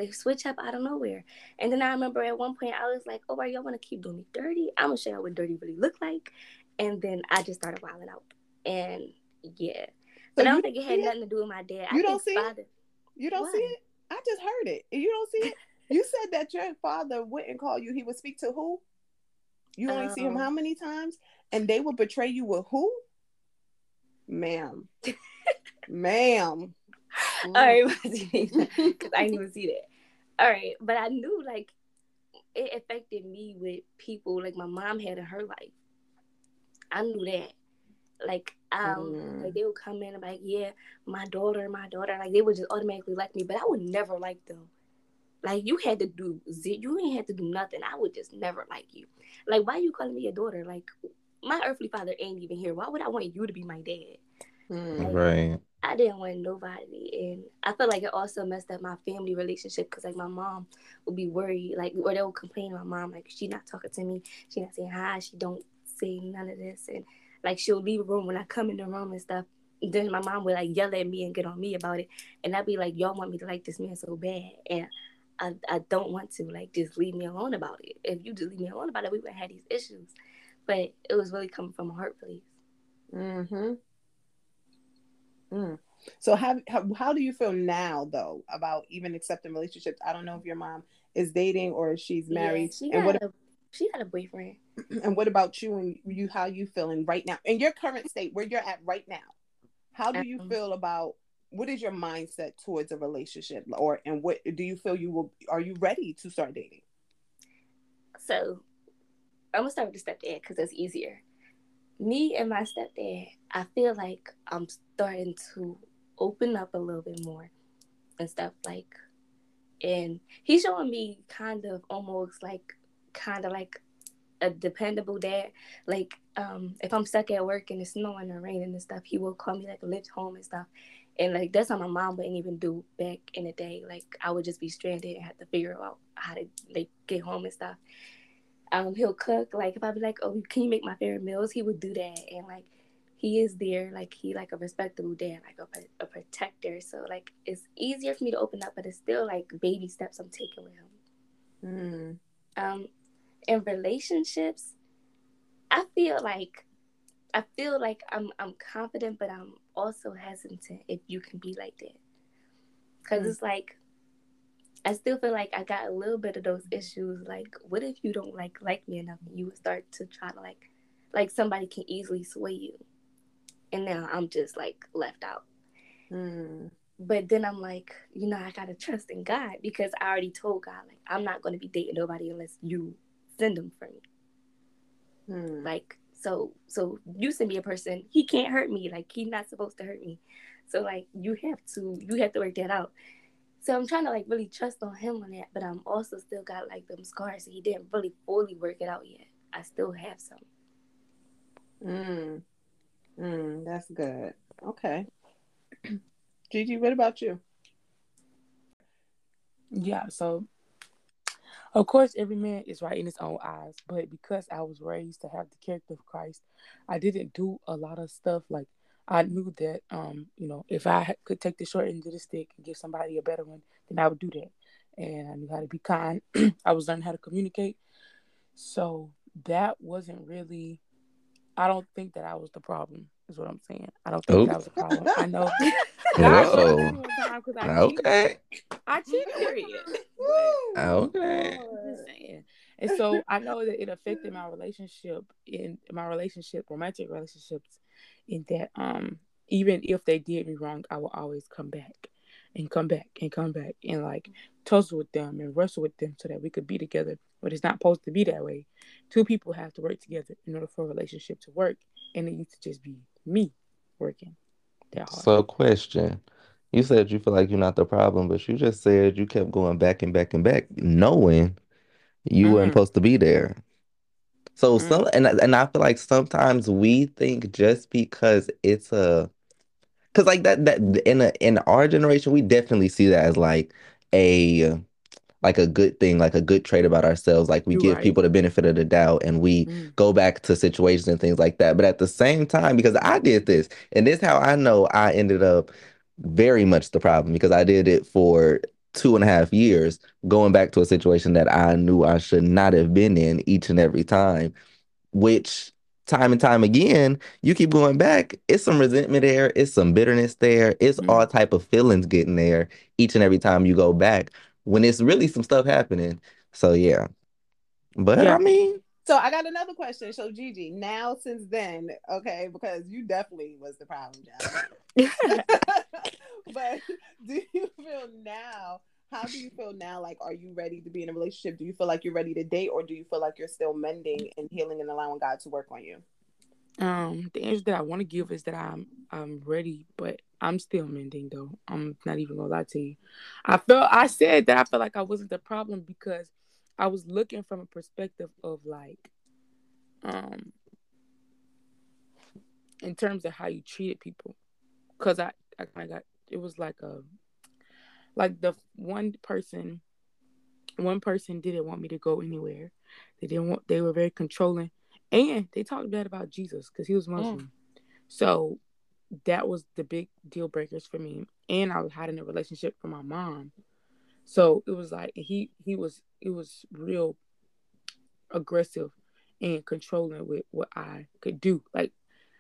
they switch up out of nowhere. And then I remember at one point I was like, "Oh, y'all want to keep doing me dirty? I'm gonna show y'all what dirty really look like." And then I just started wilding out, and yeah. But I don't think it had it? nothing to do with my dad. I You don't think see it? You don't What? see it? I just heard it. You don't see it? You said that your father wouldn't call you. He would speak to who? You only see him Um, how many times? And they would betray you with who? Ma'am. Ma'am. All right, because I didn't even see that. All right, but I knew like it affected me with people like my mom had in her life. I knew that. Like um, Mm. like they would come in and be like, yeah, my daughter, my daughter, like they would just automatically like me, but I would never like them. Like you had to do, ze- you ain't had to do nothing. I would just never like you. Like why you calling me your daughter? Like my earthly father ain't even here. Why would I want you to be my dad? Mm. right I didn't want nobody, and I feel like it also messed up my family relationship because like my mom would be worried, like or they would complain to my mom like she not talking to me, she not saying hi, she don't say none of this, and like she'll leave a room when I come in the room and stuff, then my mom would like yell at me and get on me about it, and I'd be like, "Y'all want me to like this man so bad," and I, I don't want to like just leave me alone about it. If you just leave me alone about it, we would have these issues. But it was really coming from a heart place. Mm-hmm. Mm. So how, how how do you feel now though about even accepting relationships? I don't know if your mom is dating or if she's married. Yeah, she and what a, she had a boyfriend. And what about you and you? How you feeling right now in your current state, where you're at right now? How do you um, feel about what is your mindset towards a relationship, or and what do you feel you will? Are you ready to start dating? So, I'm gonna start with the stepdad because that's easier. Me and my stepdad, I feel like I'm starting to open up a little bit more and stuff like, and he's showing me kind of almost like, kind of like a dependable dad. Like, um, if I'm stuck at work and it's snowing or raining and stuff, he will call me like a lift home and stuff. And like that's how my mom wouldn't even do back in the day. Like I would just be stranded and have to figure out how to like get home and stuff. Um, he'll cook. Like if I'd be like, "Oh, can you make my favorite meals?" He would do that, and like he is there. Like he like a respectable dad, like a, a protector. So like it's easier for me to open up, but it's still like baby steps I'm taking with him. Mm. Um, in relationships, I feel like I feel like I'm I'm confident, but I'm also hesitant if you can be like that. because mm. it's like I still feel like I got a little bit of those issues. Like, what if you don't like like me enough? You would start to try to like, like somebody can easily sway you, and now I'm just like left out. Mm. But then I'm like, you know, I gotta trust in God because I already told God like I'm not gonna be dating nobody unless you send them for me. Hmm. Like so so you send me a person, he can't hurt me. Like he's not supposed to hurt me. So like you have to you have to work that out. So I'm trying to like really trust on him on that, but I'm also still got like them scars. He didn't really fully work it out yet. I still have some. Mm. Mm, that's good. Okay. Gigi, what about you? Yeah, so of course, every man is right in his own eyes, but because I was raised to have the character of Christ, I didn't do a lot of stuff. Like I knew that, um, you know, if I could take the short end of the stick and give somebody a better one, then I would do that. And I knew how to be kind. I was learning how to communicate. So that wasn't really. I don't think that I was the problem. Is what I'm saying. I don't think oh. that was the problem. I know. Whoa. okay. I cheated. Period. Okay. And so I know that it affected my relationship in my relationship, romantic relationships, in that um even if they did me wrong, I will always come back and come back and come back and like tussle with them and wrestle with them so that we could be together. But it's not supposed to be that way. Two people have to work together in order for a relationship to work, and it used to just be me working that hard. So, question. You said you feel like you're not the problem, but you just said you kept going back and back and back, knowing you mm-hmm. weren't supposed to be there. So mm-hmm. some and and I feel like sometimes we think just because it's a because like that that in a in our generation we definitely see that as like a like a good thing, like a good trait about ourselves. Like we You're give right. people the benefit of the doubt and we mm. go back to situations and things like that. But at the same time, because I did this, and this how I know I ended up very much the problem because I did it for two and a half years, going back to a situation that I knew I should not have been in each and every time, which time and time again, you keep going back, it's some resentment there, it's some bitterness there, it's mm. all type of feelings getting there each and every time you go back when it's really some stuff happening. So yeah. But yeah. I mean, so I got another question. So Gigi, now since then, okay, because you definitely was the problem, but do you feel now? How do you feel now? Like, are you ready to be in a relationship? Do you feel like you're ready to date, or do you feel like you're still mending and healing and allowing God to work on you? Um, the answer that I want to give is that I'm I'm ready, but I'm still mending though. I'm not even gonna lie to you. I felt I said that I felt like I wasn't the problem because I was looking from a perspective of like um in terms of how you treated people. Cause I I kind of got it was like a like the one person one person didn't want me to go anywhere. They didn't want they were very controlling and they talked bad about Jesus because he was Muslim. So that was the big deal breakers for me. And I was hiding a relationship from my mom. So it was like he he was it was real aggressive and controlling with what I could do. Like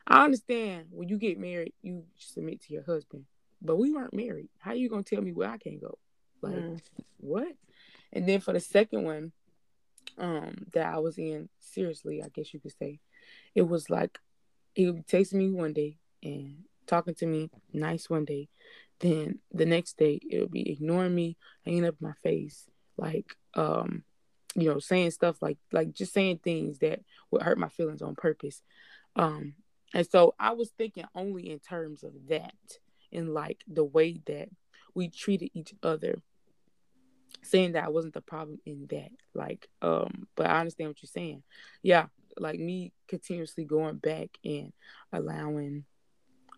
I understand when you get married, you submit to your husband, but we weren't married. How you gonna tell me where I can't go? Like mm. what? And then for the second one, um, that I was in seriously, I guess you could say, it was like he would text me one day and talking to me nice one day, then the next day it would be ignoring me, hanging up my face, like um, you know, saying stuff like like just saying things that would hurt my feelings on purpose. Um, and so I was thinking only in terms of that and like the way that we treated each other saying that I wasn't the problem in that. Like, um, but I understand what you're saying. Yeah, like me continuously going back and allowing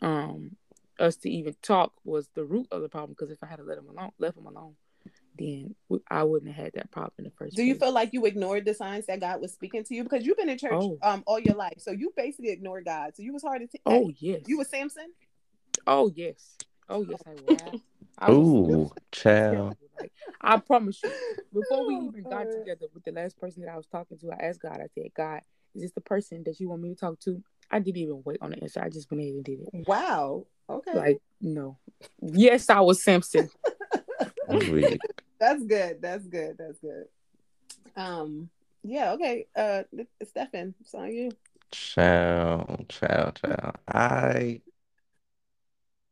um us to even talk was the root of the problem. Because if I had to let him alone, left him alone, then I wouldn't have had that problem in the first. Do place. you feel like you ignored the signs that God was speaking to you because you've been in church oh. um all your life, so you basically ignored God. So you was hard to. T- oh yes. You were Samson. Oh yes. Oh yes, I was. Ooh, child. Like, I promise you, before we even got together with the last person that I was talking to, I asked God, I said, God, is this the person that you want me to talk to? I didn't even wait on the answer. I just went ahead and did it. Wow. Okay. Like, no. Yes, I was Simpson. That's good. That's good. That's good. Um, yeah, okay. Uh Stefan, it's on you. Child, child, child. I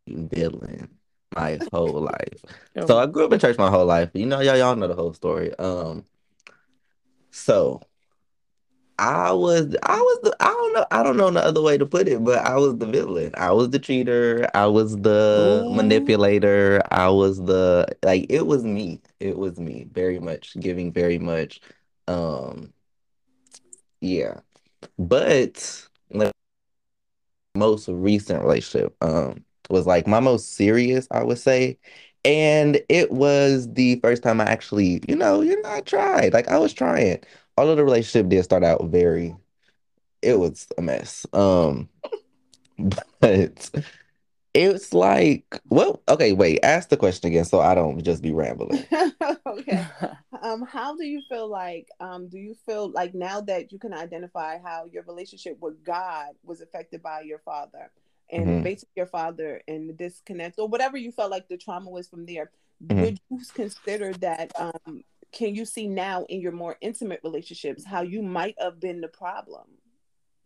villain my whole life. Oh. So I grew up in church my whole life. You know, y'all y'all know the whole story. Um, so I was I was the I don't know I don't know the other way to put it, but I was the villain. I was the cheater. I was the Ooh. manipulator. I was the like it was me. It was me. Very much giving very much um yeah. But like most recent relationship, um was like my most serious, I would say. And it was the first time I actually, you know, you know, I tried. Like I was trying. Although the relationship did start out very, it was a mess. Um, but it's like, well, okay, wait, ask the question again so I don't just be rambling. okay. Um, how do you feel like, um, do you feel like now that you can identify how your relationship with God was affected by your father? and mm-hmm. basically your father and the disconnect or whatever you felt like the trauma was from there mm-hmm. would you consider that um can you see now in your more intimate relationships how you might have been the problem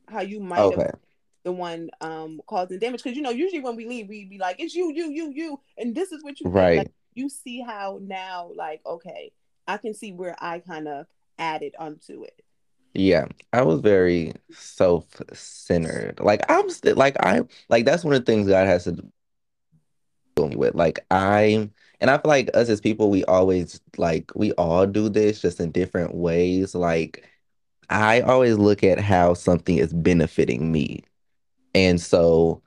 how you might okay. have the one um causing damage because you know usually when we leave we'd be like it's you you you you and this is what you right like, you see how now like okay i can see where i kind of added onto it yeah, I was very self-centered. Like I'm still like I like that's one of the things God has to do me with. Like I and I feel like us as people, we always like we all do this just in different ways. Like I always look at how something is benefiting me. And so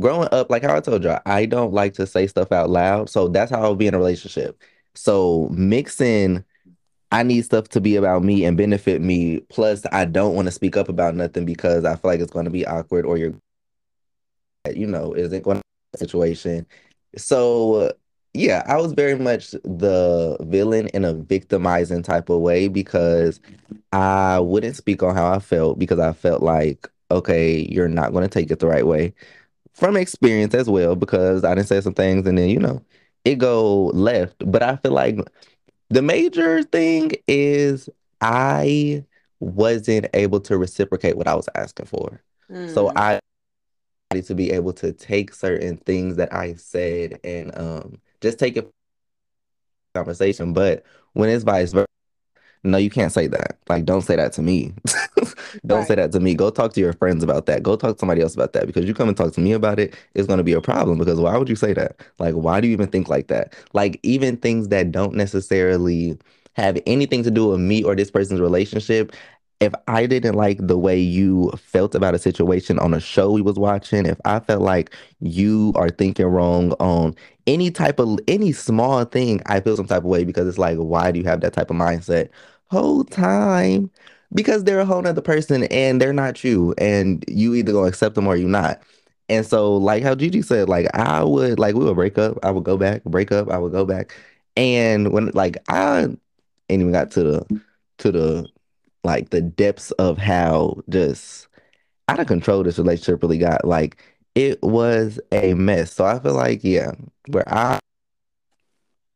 growing up, like how I told you, I don't like to say stuff out loud. So that's how I'll be in a relationship. So mixing I need stuff to be about me and benefit me. Plus, I don't want to speak up about nothing because I feel like it's going to be awkward or you're, you know, isn't going to be a situation. So, yeah, I was very much the villain in a victimizing type of way because I wouldn't speak on how I felt because I felt like, okay, you're not going to take it the right way from experience as well because I didn't say some things and then, you know, it go left. But I feel like the major thing is I wasn't able to reciprocate what I was asking for. Mm. So I to be able to take certain things that I said and um just take it conversation. But when it's vice versa, no, you can't say that. Like, don't say that to me. don't right. say that to me. Go talk to your friends about that. Go talk to somebody else about that because you come and talk to me about it, it's going to be a problem. Because why would you say that? Like, why do you even think like that? Like, even things that don't necessarily have anything to do with me or this person's relationship. If I didn't like the way you felt about a situation on a show we was watching, if I felt like you are thinking wrong on any type of any small thing, I feel some type of way because it's like, why do you have that type of mindset? whole time because they're a whole nother person and they're not you and you either gonna accept them or you not And so, like how Gigi said, like I would like we would break up, I would go back, break up, I would go back. And when like I ain't even got to the to the like the depths of how just out of control this relationship really got. Like it was a mess. So I feel like, yeah, where I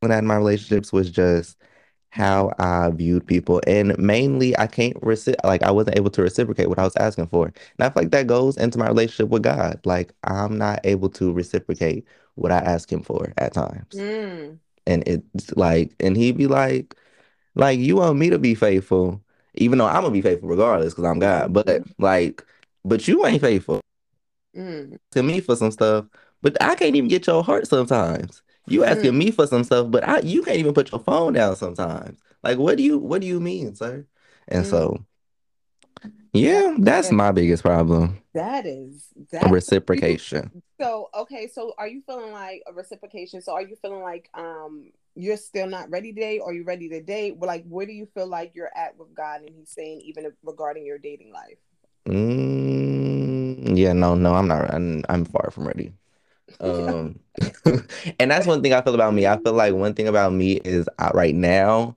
when I had my relationships was just how I viewed people. And mainly I can't reci like I wasn't able to reciprocate what I was asking for. And I feel like that goes into my relationship with God. Like I'm not able to reciprocate what I ask him for at times. Mm. And it's like, and he'd be like, like you want me to be faithful, even though I'm gonna be faithful regardless because I'm God. But like, but you ain't faithful Mm. to me for some stuff. But I can't even get your heart sometimes. You asking Mm. me for some stuff, but I you can't even put your phone down sometimes. Like, what do you what do you mean, sir? And Mm. so, yeah, that's my biggest problem. That is that. Reciprocation. So okay, so are you feeling like a reciprocation? So are you feeling like um you're still not ready to date, or you're ready to date? Like, where do you feel like you're at with God, and He's saying even regarding your dating life? Mm, yeah, no, no, I'm not. I'm, I'm far from ready. Um, and that's one thing I feel about me. I feel like one thing about me is I, right now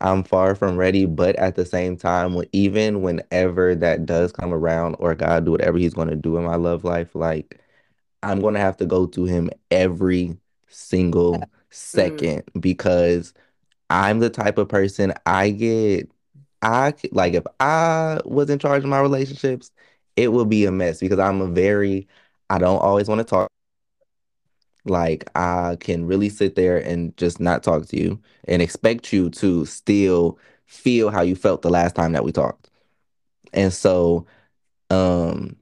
I'm far from ready, but at the same time, even whenever that does come around, or God do whatever He's going to do in my love life, like I'm going to have to go to Him every single second because I'm the type of person I get. I like if I was in charge of my relationships, it would be a mess because I'm a very, I don't always want to talk. Like I can really sit there and just not talk to you and expect you to still feel how you felt the last time that we talked. And so, um,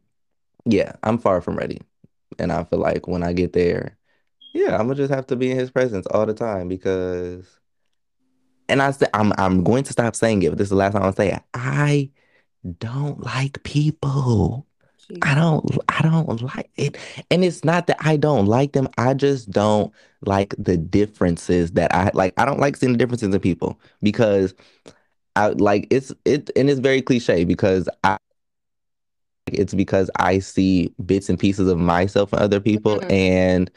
yeah, I'm far from ready. And I feel like when I get there, yeah, I'm gonna just have to be in his presence all the time because and I said I'm I'm going to stop saying it, but this is the last time I'll say it. I don't like people. I don't I don't like it. And it's not that I don't like them. I just don't like the differences that I like. I don't like seeing the differences in people because I like it's it and it's very cliche because I it's because I see bits and pieces of myself in other people Mhm. and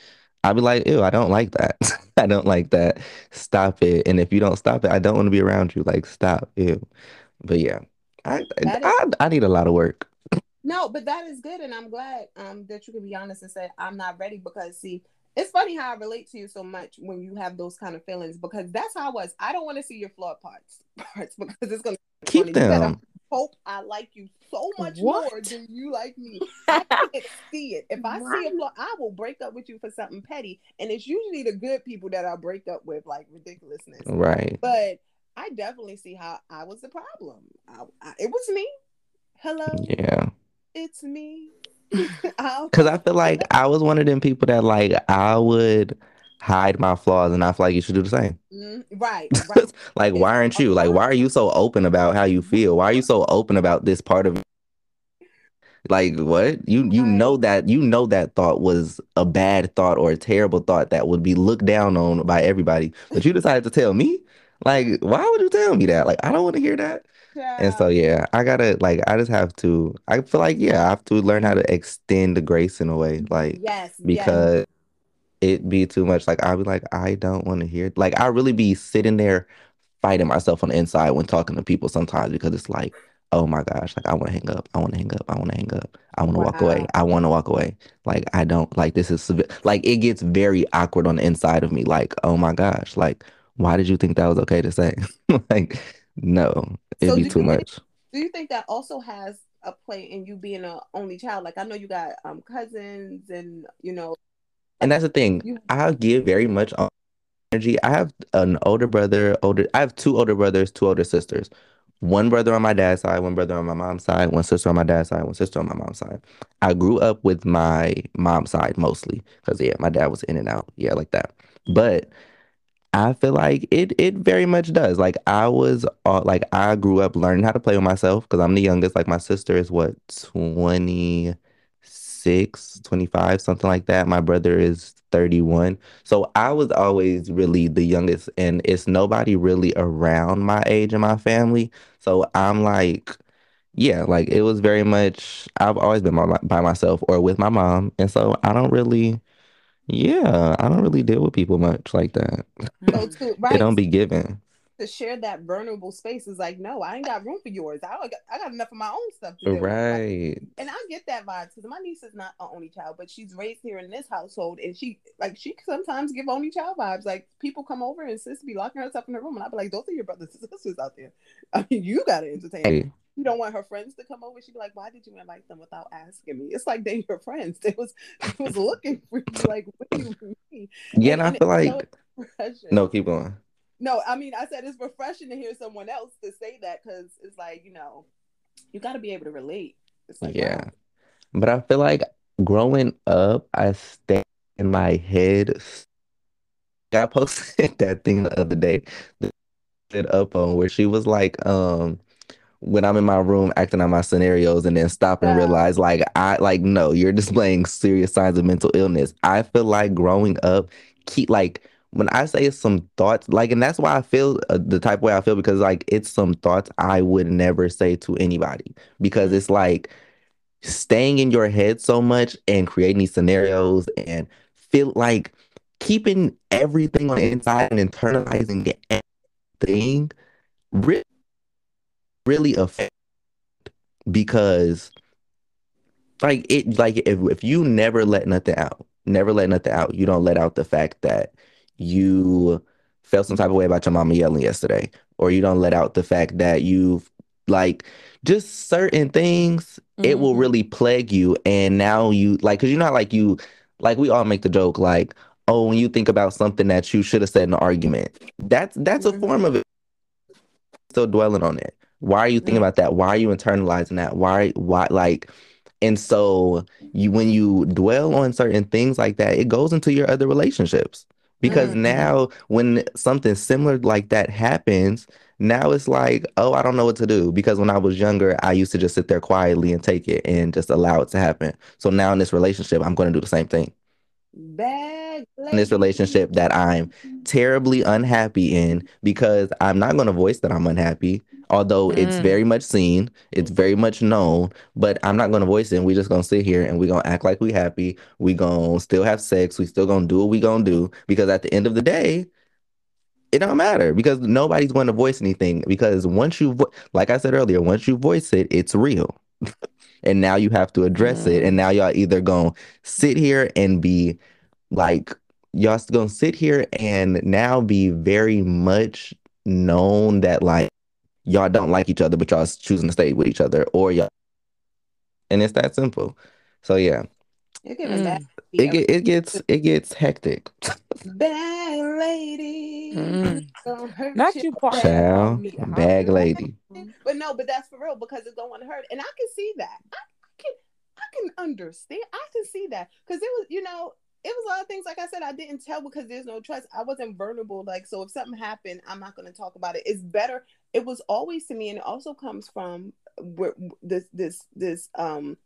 I'll be like, ew, I don't like that. I don't like that. Stop it. And if you don't stop it, I don't want to be around you. Like, stop. Ew. But yeah, I is- I, I need a lot of work. No, but that is good, and I'm glad um that you can be honest and say I'm not ready because see, it's funny how I relate to you so much when you have those kind of feelings because that's how I was. I don't want to see your flawed parts parts because it's gonna Keep funny. You better them. Hope I like you so much What? more than you like me. I can't see it. If I see a flaw, I will break up with you for something petty, and it's usually the good people that I break up with, like ridiculousness. Right. But I definitely see how I was the problem. I, I, it was me. Hello, Yeah. it's me. Because I feel like I was one of them people that like I would hide my flaws and I feel like you should do the same. Mm, right, right. like, why aren't you? Like, why are you so open about how you feel? Why are you so open about this part of like what? You you know that you know that thought was a bad thought or a terrible thought that would be looked down on by everybody. But you decided to tell me? Like, why would you tell me that? Like, I don't want to hear that. And so yeah, I gotta like I just have to I feel like yeah, I have to learn how to extend the grace in a way. Like yes, yes. It be too much. Like I'll be like, I don't want to hear. Like I really be sitting there fighting myself on the inside when talking to people sometimes because it's like, oh my gosh, like I want to hang up, I want to hang up, I want to hang up, I want to walk away, I want to walk away. Like I don't like this is. Like it gets very awkward on the inside of me. Like oh my gosh, like why did you think that was okay to say? like no, it'd So be too you think- much. Do you think that also has a play in you being a only child? Like I know you got um cousins and you know And that's the thing. I give very much energy. I have an older brother, older I have two older brothers, two older sisters. One brother on my dad's side, one brother on my mom's side, one sister on my dad's side, one sister on my mom's side. I grew up with my mom's side mostly because yeah, my dad was in and out. Yeah, like that. But I feel like it it very much does. Like I was uh, like I grew up learning how to play with myself because I'm the youngest. Like my sister is what 26, 25, something like that. My brother is 31. So I was always really the youngest and it's nobody really around my age in my family. So I'm like yeah, like it was very much. I've always been by, by myself or with my mom, and so I don't really. Yeah, I don't really deal with people much like that. So Mm. to It don't be given. To share that vulnerable space is like, no, I ain't got room for yours. I got, I got enough of my own stuff to. Like, Right. and I get that vibe because my niece is not an only child, but she's raised here in this household, and she like she sometimes give only child vibes. Like people come over and sis be locking herself in her room, and I be like, those are your brothers and sisters out there. I mean, you gotta entertain. Hey, You don't want her friends to come over. She'd be like, why did you invite them without asking me? It's like they your friends. They was they was looking for you. Like, what do you mean? yeah, and I feel it's so like no, keep going. No, I mean, I said it's refreshing to hear someone else to say that because it's like, you know, you got to be able to relate. It's like, Yeah. wow. But I feel like growing up, I stayed in my head. I posted that thing the other day that up on where she was like, um, when I'm in my room acting out my scenarios and then stop and Yeah. realize like I like no, you're displaying serious signs of mental illness. I feel like growing up, keep like when I say some thoughts, like, and that's why I feel uh, the type way I feel because like it's some thoughts I would never say to anybody. Because it's like staying in your head so much and creating these scenarios and feel like keeping everything on the inside and internalizing everything really, really affect because like it like if, if you never let nothing out never let nothing out you don't let out the fact that you felt some type of way about your mama yelling yesterday or you don't let out the fact that you've like just certain things it will Mhm. really plague you and now you like because you're not like you like we all make the joke like oh when you think about something that you should have said in an argument that's that's a Mhm. form of it still dwelling on it why are you thinking Mm. about that why are you internalizing that why why like and so you when you dwell on certain things like that it goes into your other relationships because Mhm. now when something similar like that happens now it's like oh i don't know what to do. Because when i was younger i used to just sit there quietly and take it and just allow it to happen. So now in this relationship i'm going to do the same thing Bag in this relationship that i'm terribly unhappy in because i'm not going to voice that i'm unhappy although it's Mm. very much seen it's very much known but i'm not going to voice it and we just going to sit here and we going to act like we happy we going to still have sex we still going to do what we going to do because at the end of the day it don't matter because nobody's going to voice anything because once you vo- like i said earlier once you voice it it's real and now you have to address it. And now y'all either gonna sit here and be like y'all gonna sit here and now be very much known that like y'all don't like each other but y'all choosing to stay with each other or y'all and it's that simple. So yeah. You're giving bad. It, get, it gets it gets hectic bad lady. Mm. Don't you. you part about child bag lady But no, but that's for real because it's going to hurt, and I can see that. I, I can, I can understand. I can see that because it was, you know, it was a lot of things. Like I said, I didn't tell because there's no trust. I wasn't vulnerable. Like so, if something happened, I'm not going to talk about it. It's better. It was always to me, and it also comes from where this this this um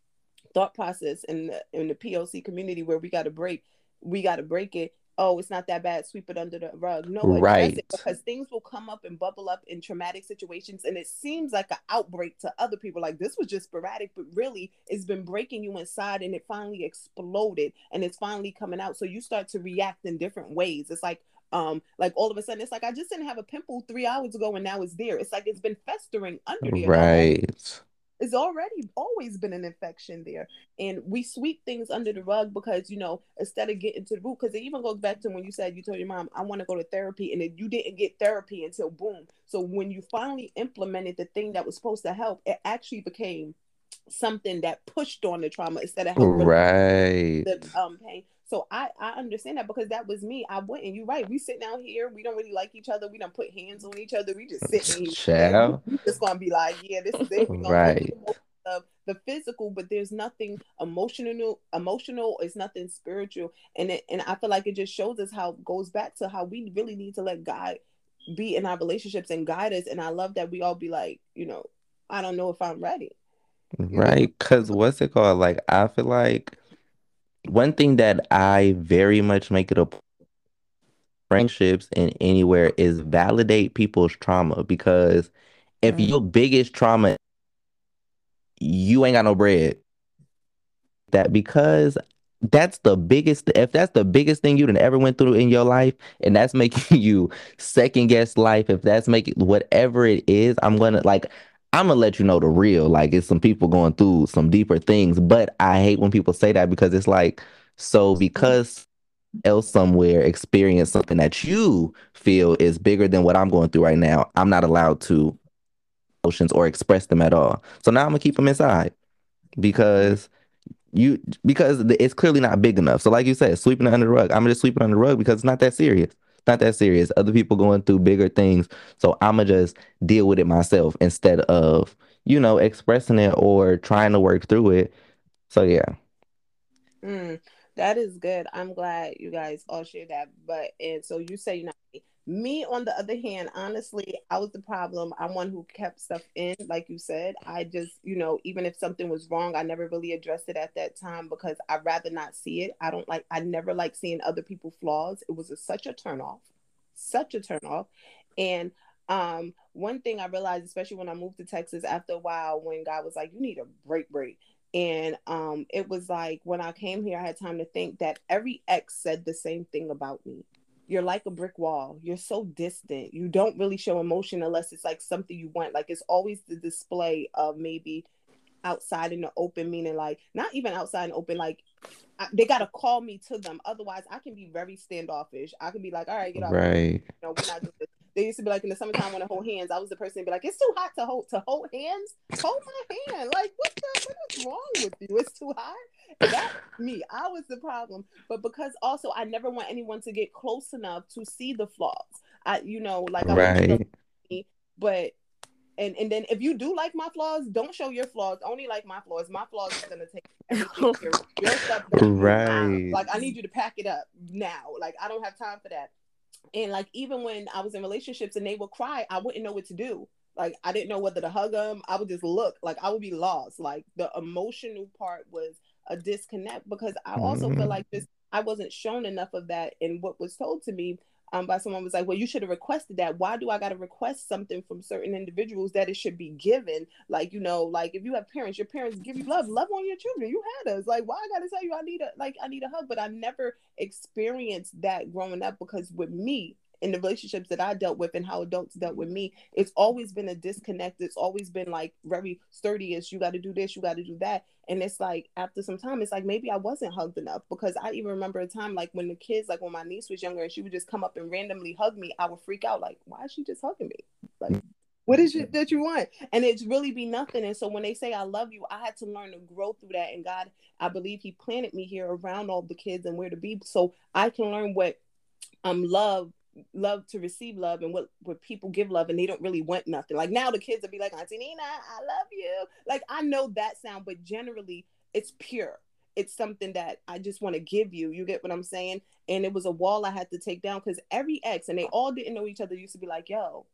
thought process in the in the POC community where we got to break, we got to break it. Oh, it's not that bad. Sweep it under the rug. No, Right. because things will come up and bubble up in traumatic situations, and it seems like an outbreak to other people. Like this was just sporadic, but really, it's been breaking you inside, and it finally exploded, and it's finally coming out. So you start to react in different ways. It's like um like all of a sudden it's like i just didn't have a pimple three hours ago and now it's there it's like it's been festering under there right it's already always been an infection there. And we sweep things under the rug because you know instead of getting to the root because it even goes back to when you said you told your mom i want to go to therapy and then you didn't get therapy until boom. So when you finally implemented the thing that was supposed to help it actually became something that pushed on the trauma instead of helping right. the um pain so I, I understand that because that was me. I went and you're right. We sit down here. We don't really like each other. We don't put hands on each other. We just sit here. Child. We just gonna be like, yeah, this is it. Right. through the, physical, but there's nothing emotional. Emotional is nothing spiritual, and it, and I feel like it just shows us how it goes back to how we really need to let God be in our relationships and guide us. And I love that we all be like, you know, I don't know if I'm ready. Right, because what's it called? Like, I feel like one thing that I very much make it a friendships and anywhere is validate people's trauma because if Mm. your biggest trauma you ain't got no bread. That because that's the biggest if that's the biggest thing you done ever went through in your life and that's making you second guess life if that's making whatever it is i'm gonna like i'm gonna let you know the real like it's some people going through some deeper things but i hate when people say that because it's like so because else somewhere experience something that you feel is bigger than what i'm going through right now i'm not allowed to emotions or express them at all so now i'm gonna keep them inside because you because it's clearly not big enough. So like you said, sweeping it under the rug. I'm just sweeping under the rug because it's not that serious. Not that serious. Other people going through bigger things. So I'ma just deal with it myself instead of, you know, expressing it or trying to work through it. So yeah. Mm, that is good. I'm glad you guys all share that. But and so you say you're not me, on the other hand, honestly, I was the problem. I'm one who kept stuff in, like you said. I just, you know, even if something was wrong, I never really addressed it at that time because I'd rather not see it. I don't like, I never like seeing other people flaws. It was a, such a turn off, such a turn off. And um, one thing I realized, especially when I moved to Texas after a while, when God was like, you need a break, break. And um, it was like when I came here, I had time to think that every ex said the same thing about me you're like a brick wall. You're so distant. You don't really show emotion unless it's like something you want. Like it's always the display of maybe outside in the open, meaning like not even outside and open, like I, they gotta call me to them. Otherwise, I can be very standoffish. I can be like, all right, get off. Right. You know, we're not doing this. They used to be like in the summertime when I hold hands. I was the person to be like, it's too hot to hold to hold hands. Hold my hand. Like what the what is wrong with you? It's too hot. That's me. I was the problem. But because also I never want anyone to get close enough to see the flaws. I you know, like I right. Me, but and and then if you do like my flaws, don't show your flaws. Only like my flaws. My flaws is gonna take everything your, your stuff. Right. Like I need you to pack it up now. Like I don't have time for that. And like even when I was in relationships and they would cry, I wouldn't know what to do. Like I didn't know whether to hug them. I would just look. Like I would be lost. Like the emotional part was a disconnect because I also mm-hmm. feel like this I wasn't shown enough of that in what was told to me um, by someone was like, well, you should have requested that. Why do I got to request something from certain individuals that it should be given? Like, you know, like if you have parents, your parents give you love, love on your children. You had us. Like, why I got to tell you I need a like I need a hug? But I never experienced that growing up because with me, in the relationships that I dealt with and how adults dealt with me, it's always been a disconnect. It's always been like very sturdy as you got to do this, you got to do that. And it's like after some time, it's like maybe I wasn't hugged enough because I even remember a time like when the kids, like when my niece was younger and she would just come up and randomly hug me, I would freak out like, why is she just hugging me? Like, what is it that you want? And it's really be nothing. And so when they say I love you, I had to learn to grow through that. And God, I believe He planted me here around all the kids and where to be so I can learn what um love love to receive love and what what people give love and they don't really want nothing. Like now the kids will be like, Auntie Nina, I love you. Like I know that sound, but generally it's pure. It's something that I just want to give you. You get what I'm saying? And it was a wall I had to take down because every ex and they all didn't know each other used to be like, yo,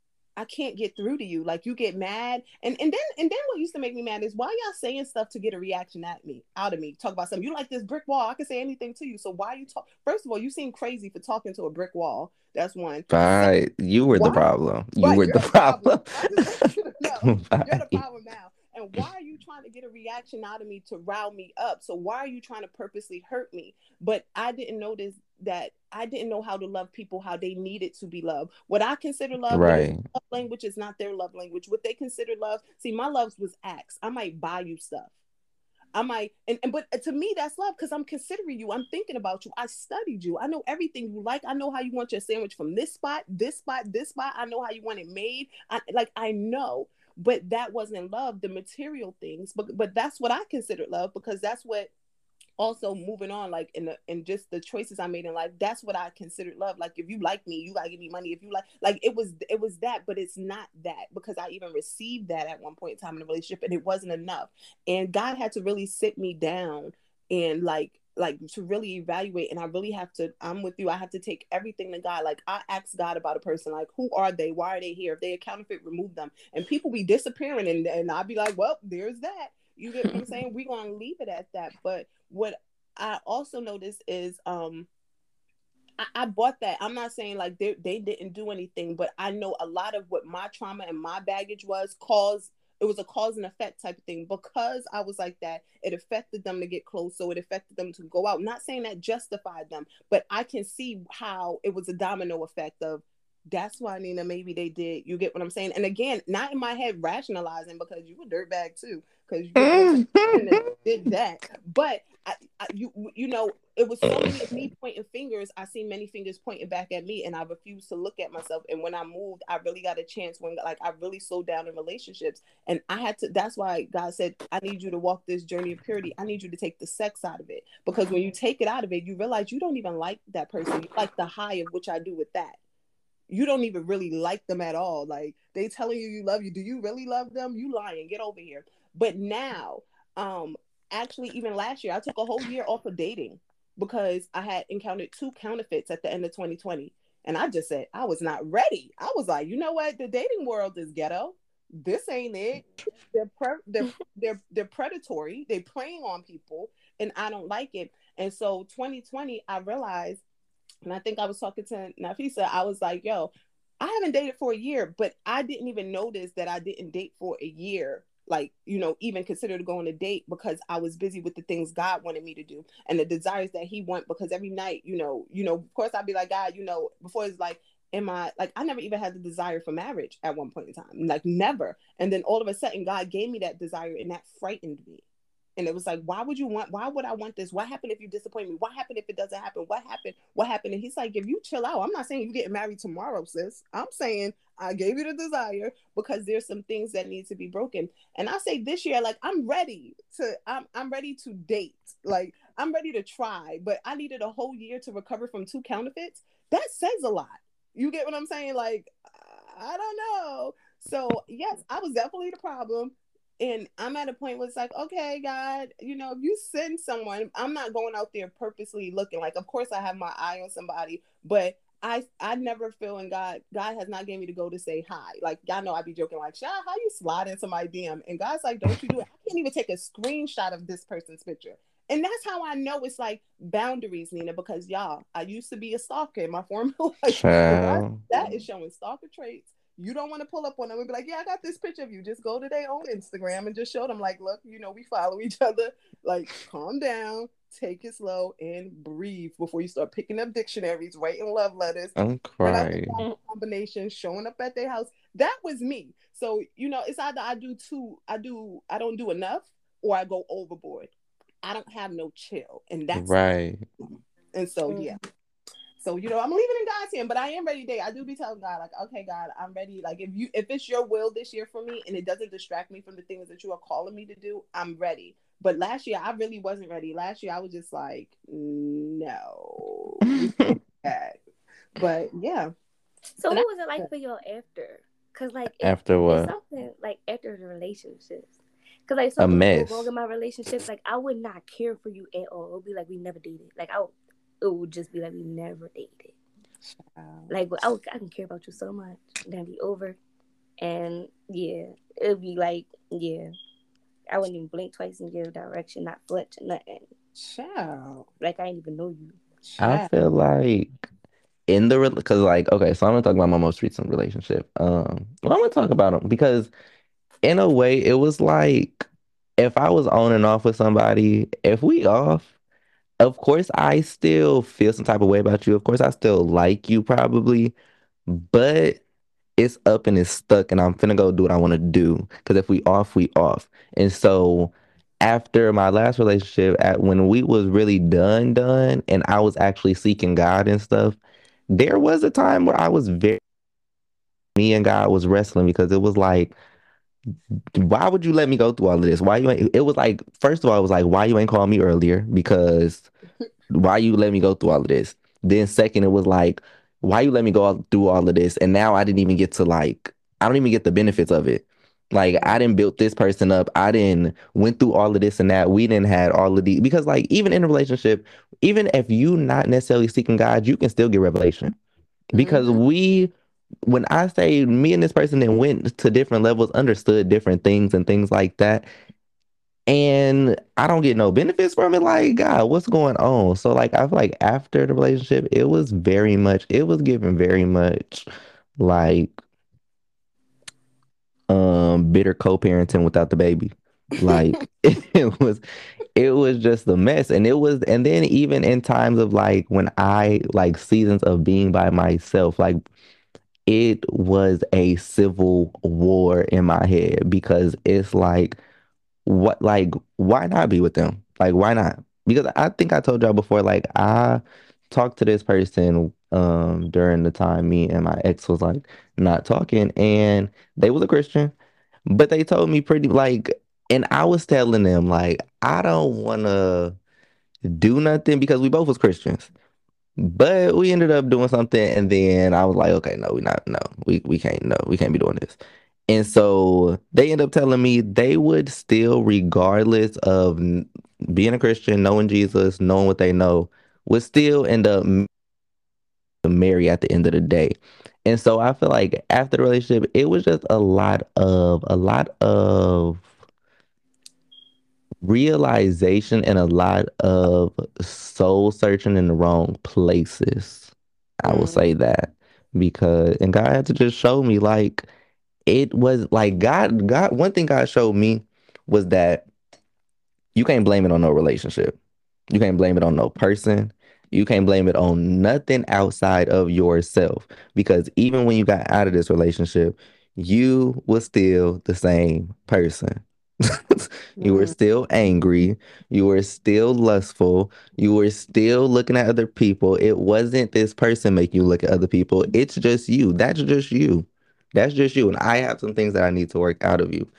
I can't get through to you. Like you get mad. And and then and then what used to make me mad is why y'all saying stuff to get a reaction at me, out of me. Talk about something. You like this brick wall. I can say anything to you. So why you talk first of all, you seem crazy for talking to a brick wall. That's one. Right. You were why? the problem. You right, were the problem. problem. you You're the problem now. And why are you trying to get a reaction out of me to rile me up? So why are you trying to purposely hurt me? But I didn't notice that I didn't know how to love people how they needed to be loved. What I consider love, right. love language is not their love language. What they consider love, see, my love was acts. I might buy you stuff. I might, and, and but uh, to me, that's love because I'm considering you. I'm thinking about you. I studied you. I know everything you like. I know how you want your sandwich from this spot, this spot, this spot. I know how you want it made. I like I know, but that wasn't love. The material things, but but that's what I considered love because that's what also moving on like in the in just the choices i made in life that's what i considered love. Like if you like me you gotta give me money. If you like like it was it was that but it's not that because i even received that at one point in time in a relationship and it wasn't enough. And god had to really sit me down and like like to really evaluate and i really have to i'm with you i have to take everything to god. Like i ask god about a person like who are they? Why are they here? If they a counterfeit remove them. And people be disappearing and, and i'd be like well there's that you get what i'm saying we're gonna leave it at that but what I also noticed is um I, I bought that. I'm not saying like they they didn't do anything, but I know a lot of what my trauma and my baggage was caused it was a cause and effect type of thing because I was like that. It affected them to get close, so it affected them to go out. Not saying that justified them, but I can see how it was a domino effect of that's why Nina maybe they did. You get what I'm saying? And again, not in my head rationalizing because you a dirtbag too because you mm-hmm. did that. But I, I, you you know it was so many me pointing fingers. I see many fingers pointing back at me, and I refused to look at myself. And when I moved, I really got a chance when like I really slowed down in relationships, and I had to. That's why God said, "I need you to walk this journey of purity. I need you to take the sex out of it because when you take it out of it, you realize you don't even like that person. You like the high of which I do with that." you don't even really like them at all. Like they telling you you love you. Do you really love them? You lying. Get over here. But now, um, actually, even last year, I took a whole year off of dating because I had encountered two counterfeits at the end of 2020. And I just said I was not ready. I was like, you know what? The dating world is ghetto. This ain't it. They're pre- they're, they're they're predatory. They're preying on people, and I don't like it. And so 2020, I realized and I think I was talking to Nafisa. I was like, yo, I haven't dated for a year, but I didn't even notice that I didn't date for a year. Like, you know, even consider to go on a date because I was busy with the things God wanted me to do and the desires that He want. Because every night, you know, you know, of course I'd be like, God, you know, before it's like, am I like I never even had the desire for marriage at one point in time. Like never. And then all of a sudden God gave me that desire and that frightened me. And it was like, why would you want, why would I want this? What happened if you disappoint me? What happened if it doesn't happen? What happened? What happened? And he's like, if you chill out, I'm not saying you getting married tomorrow, sis. I'm saying I gave you the desire because there's some things that need to be broken. And I say this year, like I'm ready to, I'm I'm ready to date. Like I'm ready to try, but I needed a whole year to recover from two counterfeits. That says a lot. You get what I'm saying? Like, I don't know. So yes, I was definitely the problem and I'm at a point where it's like, okay, God, you know, if you send someone, I'm not going out there purposely looking. Like, of course, I have my eye on somebody, but I I never feel in God. God has not gave me to go to say hi. Like y'all know I be joking like, "Shah, how you slide into my DM?" And God's like, "Don't you do it? I can't even take a screenshot of this person's picture." And that's how I know it's like boundaries, Nina, because y'all, I used to be a stalker in my former life. that is showing stalker traits you don't want to pull up on them and be like, yeah, I got this picture of you. Just go to their own Instagram and just show them, like, look, you know, we follow each other. Like, calm down, take it slow, and breathe before you start picking up dictionaries, writing love letters. I'm crying. Combination showing up at their house. That was me. So you know, it's either I do too, I do, I don't do enough, or I go overboard. I don't have no chill, and that's right. And so yeah, mm. So you know, I'm leaving in God's hand, but I am ready to date. I do be telling God, like, okay, God, I'm ready. Like, if you if it's your will this year for me and it doesn't distract me from the things that you are calling me to do, I'm ready. But last year I really wasn't ready. Last year I was just like, no. but yeah. So and what I, was it like for y'all after? Cause like after what? Something like after the relationships. Cause like something a mess. wrong in my relationships, like I would not care for you at all. It would be like we never dated. Like I it would just be like we never dated. Like I, I can care about you so much, then be over, and yeah, it'd be like yeah, I wouldn't even blink twice in your direction, not flinch, nothing. Child. Like I didn't even know you. Child. I feel like in the because like okay, so I'm gonna talk about my most recent relationship. Um, well, I'm gonna talk about them because in a way it was like if I was on and off with somebody, if we off, of course, I still feel some type of way about you. Of course, I still like you probably, but it's up and it's stuck, and I'm finna go do what I want to do. Because if we off, we off. And so after my last relationship, at when we was really done, done, and I was actually seeking God and stuff, there was a time where I was very me and God was wrestling because it was like why would you let me go through all of this? Why you ain't, it was like, first of all, it was like, why you ain't call me earlier? Because why you let me go through all of this? Then second, it was like, why you let me go through all of this? And now I didn't even get to like, I don't even get the benefits of it. Like I didn't build this person up. I didn't went through all of this and that. We didn't had all of these because like even in a relationship, even if you not necessarily seeking God, you can still get revelation. Because mm-hmm. we when I say me and this person then went to different levels, understood different things and things like that, and I don't get no benefits from it, like God, what's going on? So like I feel like after the relationship, it was very much, it was given very much like um bitter co-parenting without the baby. Like it was it was just a mess. And it was and then even in times of like when I like seasons of being by myself, like it was a civil war in my head because it's like what like why not be with them? Like why not? Because I think I told y'all before, like I talked to this person um during the time me and my ex was like not talking and they was a Christian, but they told me pretty like and I was telling them like I don't wanna do nothing because we both was Christians. But we ended up doing something, and then I was like, okay, no, we not, no, we we can't, no, we can't be doing this. And so they end up telling me they would still, regardless of being a Christian, knowing Jesus, knowing what they know, would still end up marry at the end of the day. And so I feel like after the relationship, it was just a lot of a lot of realization and a lot of soul searching in the wrong places. I will mm-hmm. say that because and God had to just show me like it was like God God one thing God showed me was that you can't blame it on no relationship. You can't blame it on no person. You can't blame it on nothing outside of yourself because even when you got out of this relationship, you were still the same person. you were still angry. You were still lustful. You were still looking at other people. It wasn't this person make you look at other people. It's just you. That's just you. That's just you. And I have some things that I need to work out of you.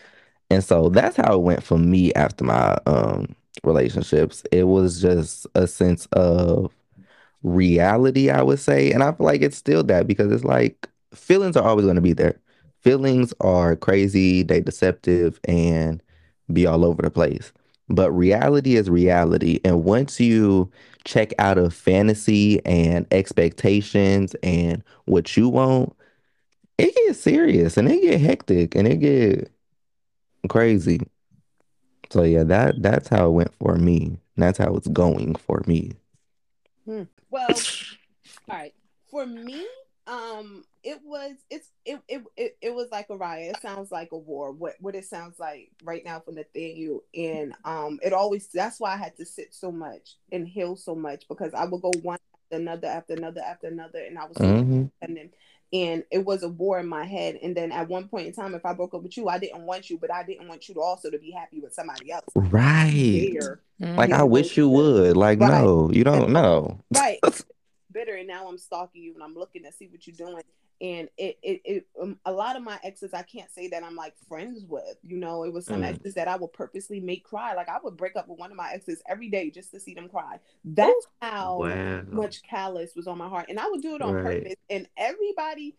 And so that's how it went for me after my um relationships. It was just a sense of reality, I would say. And I feel like it's still that because it's like feelings are always going to be there. Feelings are crazy, they deceptive, and be all over the place. But reality is reality. And once you check out of fantasy and expectations and what you want, it gets serious and it get hectic and it get crazy. So yeah, that that's how it went for me. That's how it's going for me. Hmm. Well, all right. For me, um, it was it's it, it it it was like a riot. It sounds like a war. What what it sounds like right now for Nathaniel. And um it always that's why I had to sit so much and heal so much because I would go one after another after another after another and I was mm-hmm. and then and it was a war in my head. And then at one point in time, if I broke up with you, I didn't want you, but I didn't want you to also to be happy with somebody else. Right. Like I wish you would. Like right. no, you don't know. Right. Bitter, and now I'm stalking you and I'm looking to see what you're doing and it it, it um, a lot of my exes I can't say that I'm like friends with. You know, it was some mm. exes that I would purposely make cry. Like I would break up with one of my exes every day just to see them cry. That's how wow. much callous was on my heart, and I would do it on right. purpose. And everybody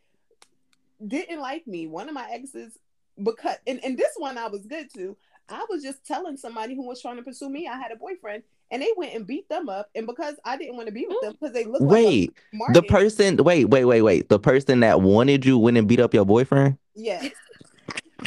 didn't like me. One of my exes because and, and this one I was good to. I was just telling somebody who was trying to pursue me I had a boyfriend and they went and beat them up. And because I didn't want to be with them because they looked wait, like the person, wait, wait, wait, wait, the person that wanted you went and beat up your boyfriend. Yes.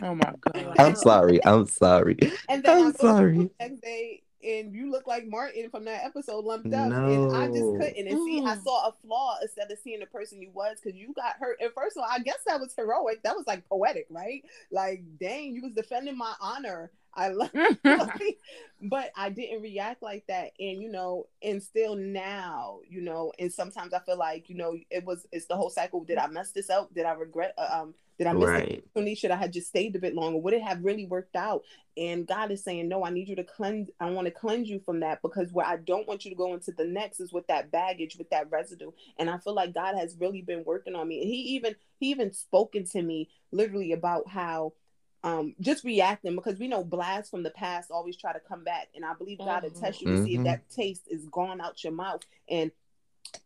oh my god. I'm sorry. I'm sorry. And then I'm sorry. next day, and you look like Martin from that episode, lumped up, no. and I just couldn't. And see, I mm. saw a flaw instead of seeing the person you was because you got hurt. And first of all, I guess that was heroic. That was like poetic, right? Like, dang, you was defending my honor I love but I didn't react like that. And you know, and still now, you know, and sometimes I feel like, you know, it was it's the whole cycle. Did I mess this up? Did I regret uh, um did I miss right. it? Should I have just stayed a bit longer? Would it have really worked out? And God is saying, No, I need you to cleanse, I want to cleanse you from that because where I don't want you to go into the next is with that baggage, with that residue. And I feel like God has really been working on me. And he even he even spoken to me literally about how um, just reacting because we know blasts from the past always try to come back. And I believe God mm-hmm. will test you to see if mm-hmm. that taste is gone out your mouth. And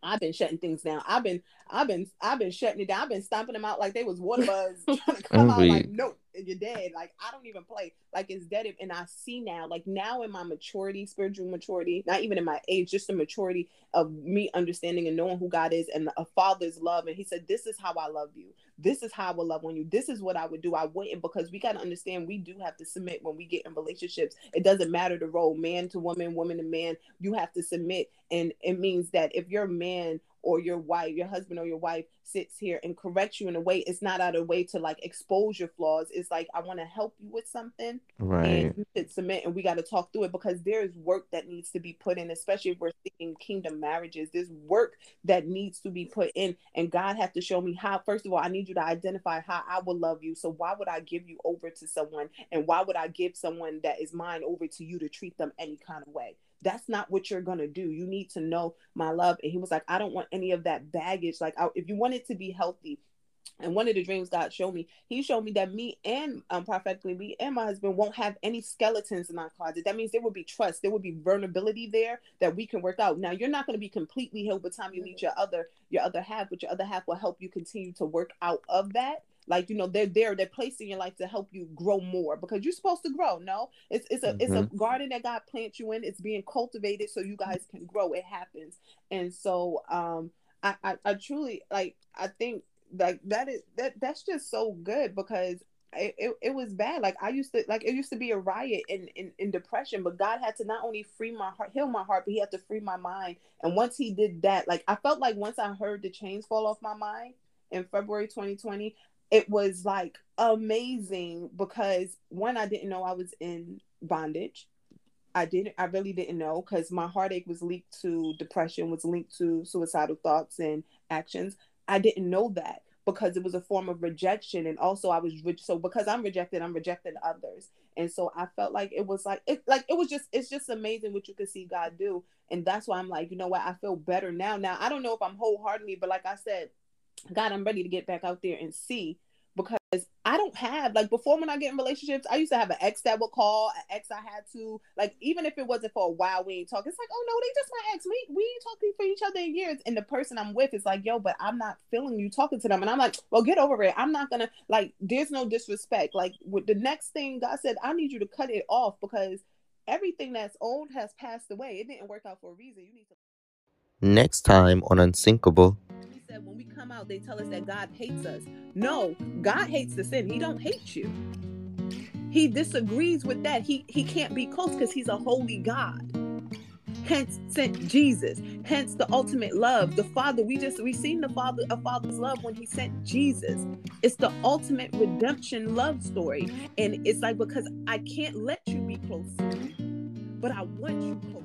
I've been shutting things down. I've been, I've been, I've been shutting it down. I've been stomping them out like they was water bugs trying to come out. Like, nope, you're dead. Like I don't even play. Like it's dead. And I see now, like now in my maturity, spiritual maturity, not even in my age, just the maturity of me understanding and knowing who God is and a father's love. And He said, "This is how I love you. This is how I will love on you. This is what I would do. I wouldn't because we got to understand we do have to submit when we get in relationships. It doesn't matter the role, man to woman, woman to man. You have to submit, and it means that if your man or your wife, your husband or your wife sits here and corrects you in a way, it's not out of way to like expose your flaws. It's like I want to help you with something, right? And you should submit, and we got to talk through it because there is work that needs to be put in, especially if we're seeking kingdom marriages. There's work that needs to be put in, and God have to show me how. First of all, I need you to identify how I will love you. So why would I give you over to someone, and why would I give someone that is mine over to you to treat them any kind of way? That's not what you're gonna do. You need to know my love. And he was like, I don't want any of that baggage. Like, I, if you want it to be healthy, and one of the dreams God showed me, He showed me that me and um, prophetically me and my husband won't have any skeletons in our closet. That means there will be trust, there will be vulnerability there that we can work out. Now you're not going to be completely healed by the time you meet your other your other half, but your other half will help you continue to work out of that like you know they're there they're placed in your life to help you grow more because you're supposed to grow no it's it's a mm-hmm. it's a mm-hmm. garden that god plants you in it's being cultivated so you guys can grow it happens and so um i i, I truly like i think like that is that that's just so good because it, it, it, was bad. Like I used to like it used to be a riot in, in in depression, but God had to not only free my heart, heal my heart, but he had to free my mind. And once he did that, like I felt like once I heard the chains fall off my mind in February 2020, it was like amazing because one, I didn't know I was in bondage. I didn't, I really didn't know because my heartache was linked to depression, was linked to suicidal thoughts and actions. I didn't know that because it was a form of rejection. And also, I was rich so because I'm rejected, I'm rejecting others. And so I felt like it was like, it, like it was just, it's just amazing what you can see God do. And that's why I'm like, you know what? I feel better now. Now, I don't know if I'm wholeheartedly, but like I said, God, I'm ready to get back out there and see because I don't have like before when I get in relationships, I used to have an ex that would call, an ex I had to like even if it wasn't for a while we ain't talk. It's like, oh no, they just my ex. We we ain't talking for each other in years. And the person I'm with is like, yo, but I'm not feeling you talking to them. And I'm like, well, get over it. I'm not gonna like there's no disrespect. Like with the next thing God said, I need you to cut it off because everything that's old has passed away. It didn't work out for a reason. You need to Next time on Unsinkable said when we come out, they tell us that God hates us. No, God hates the sin. He don't hate you. He disagrees with that. He he can't be close because he's a holy God. Hence sent Jesus. Hence the ultimate love. The Father, we just we seen the Father a Father's love when he sent Jesus. It's the ultimate redemption love story. And it's like because I can't let you be close but I want you close.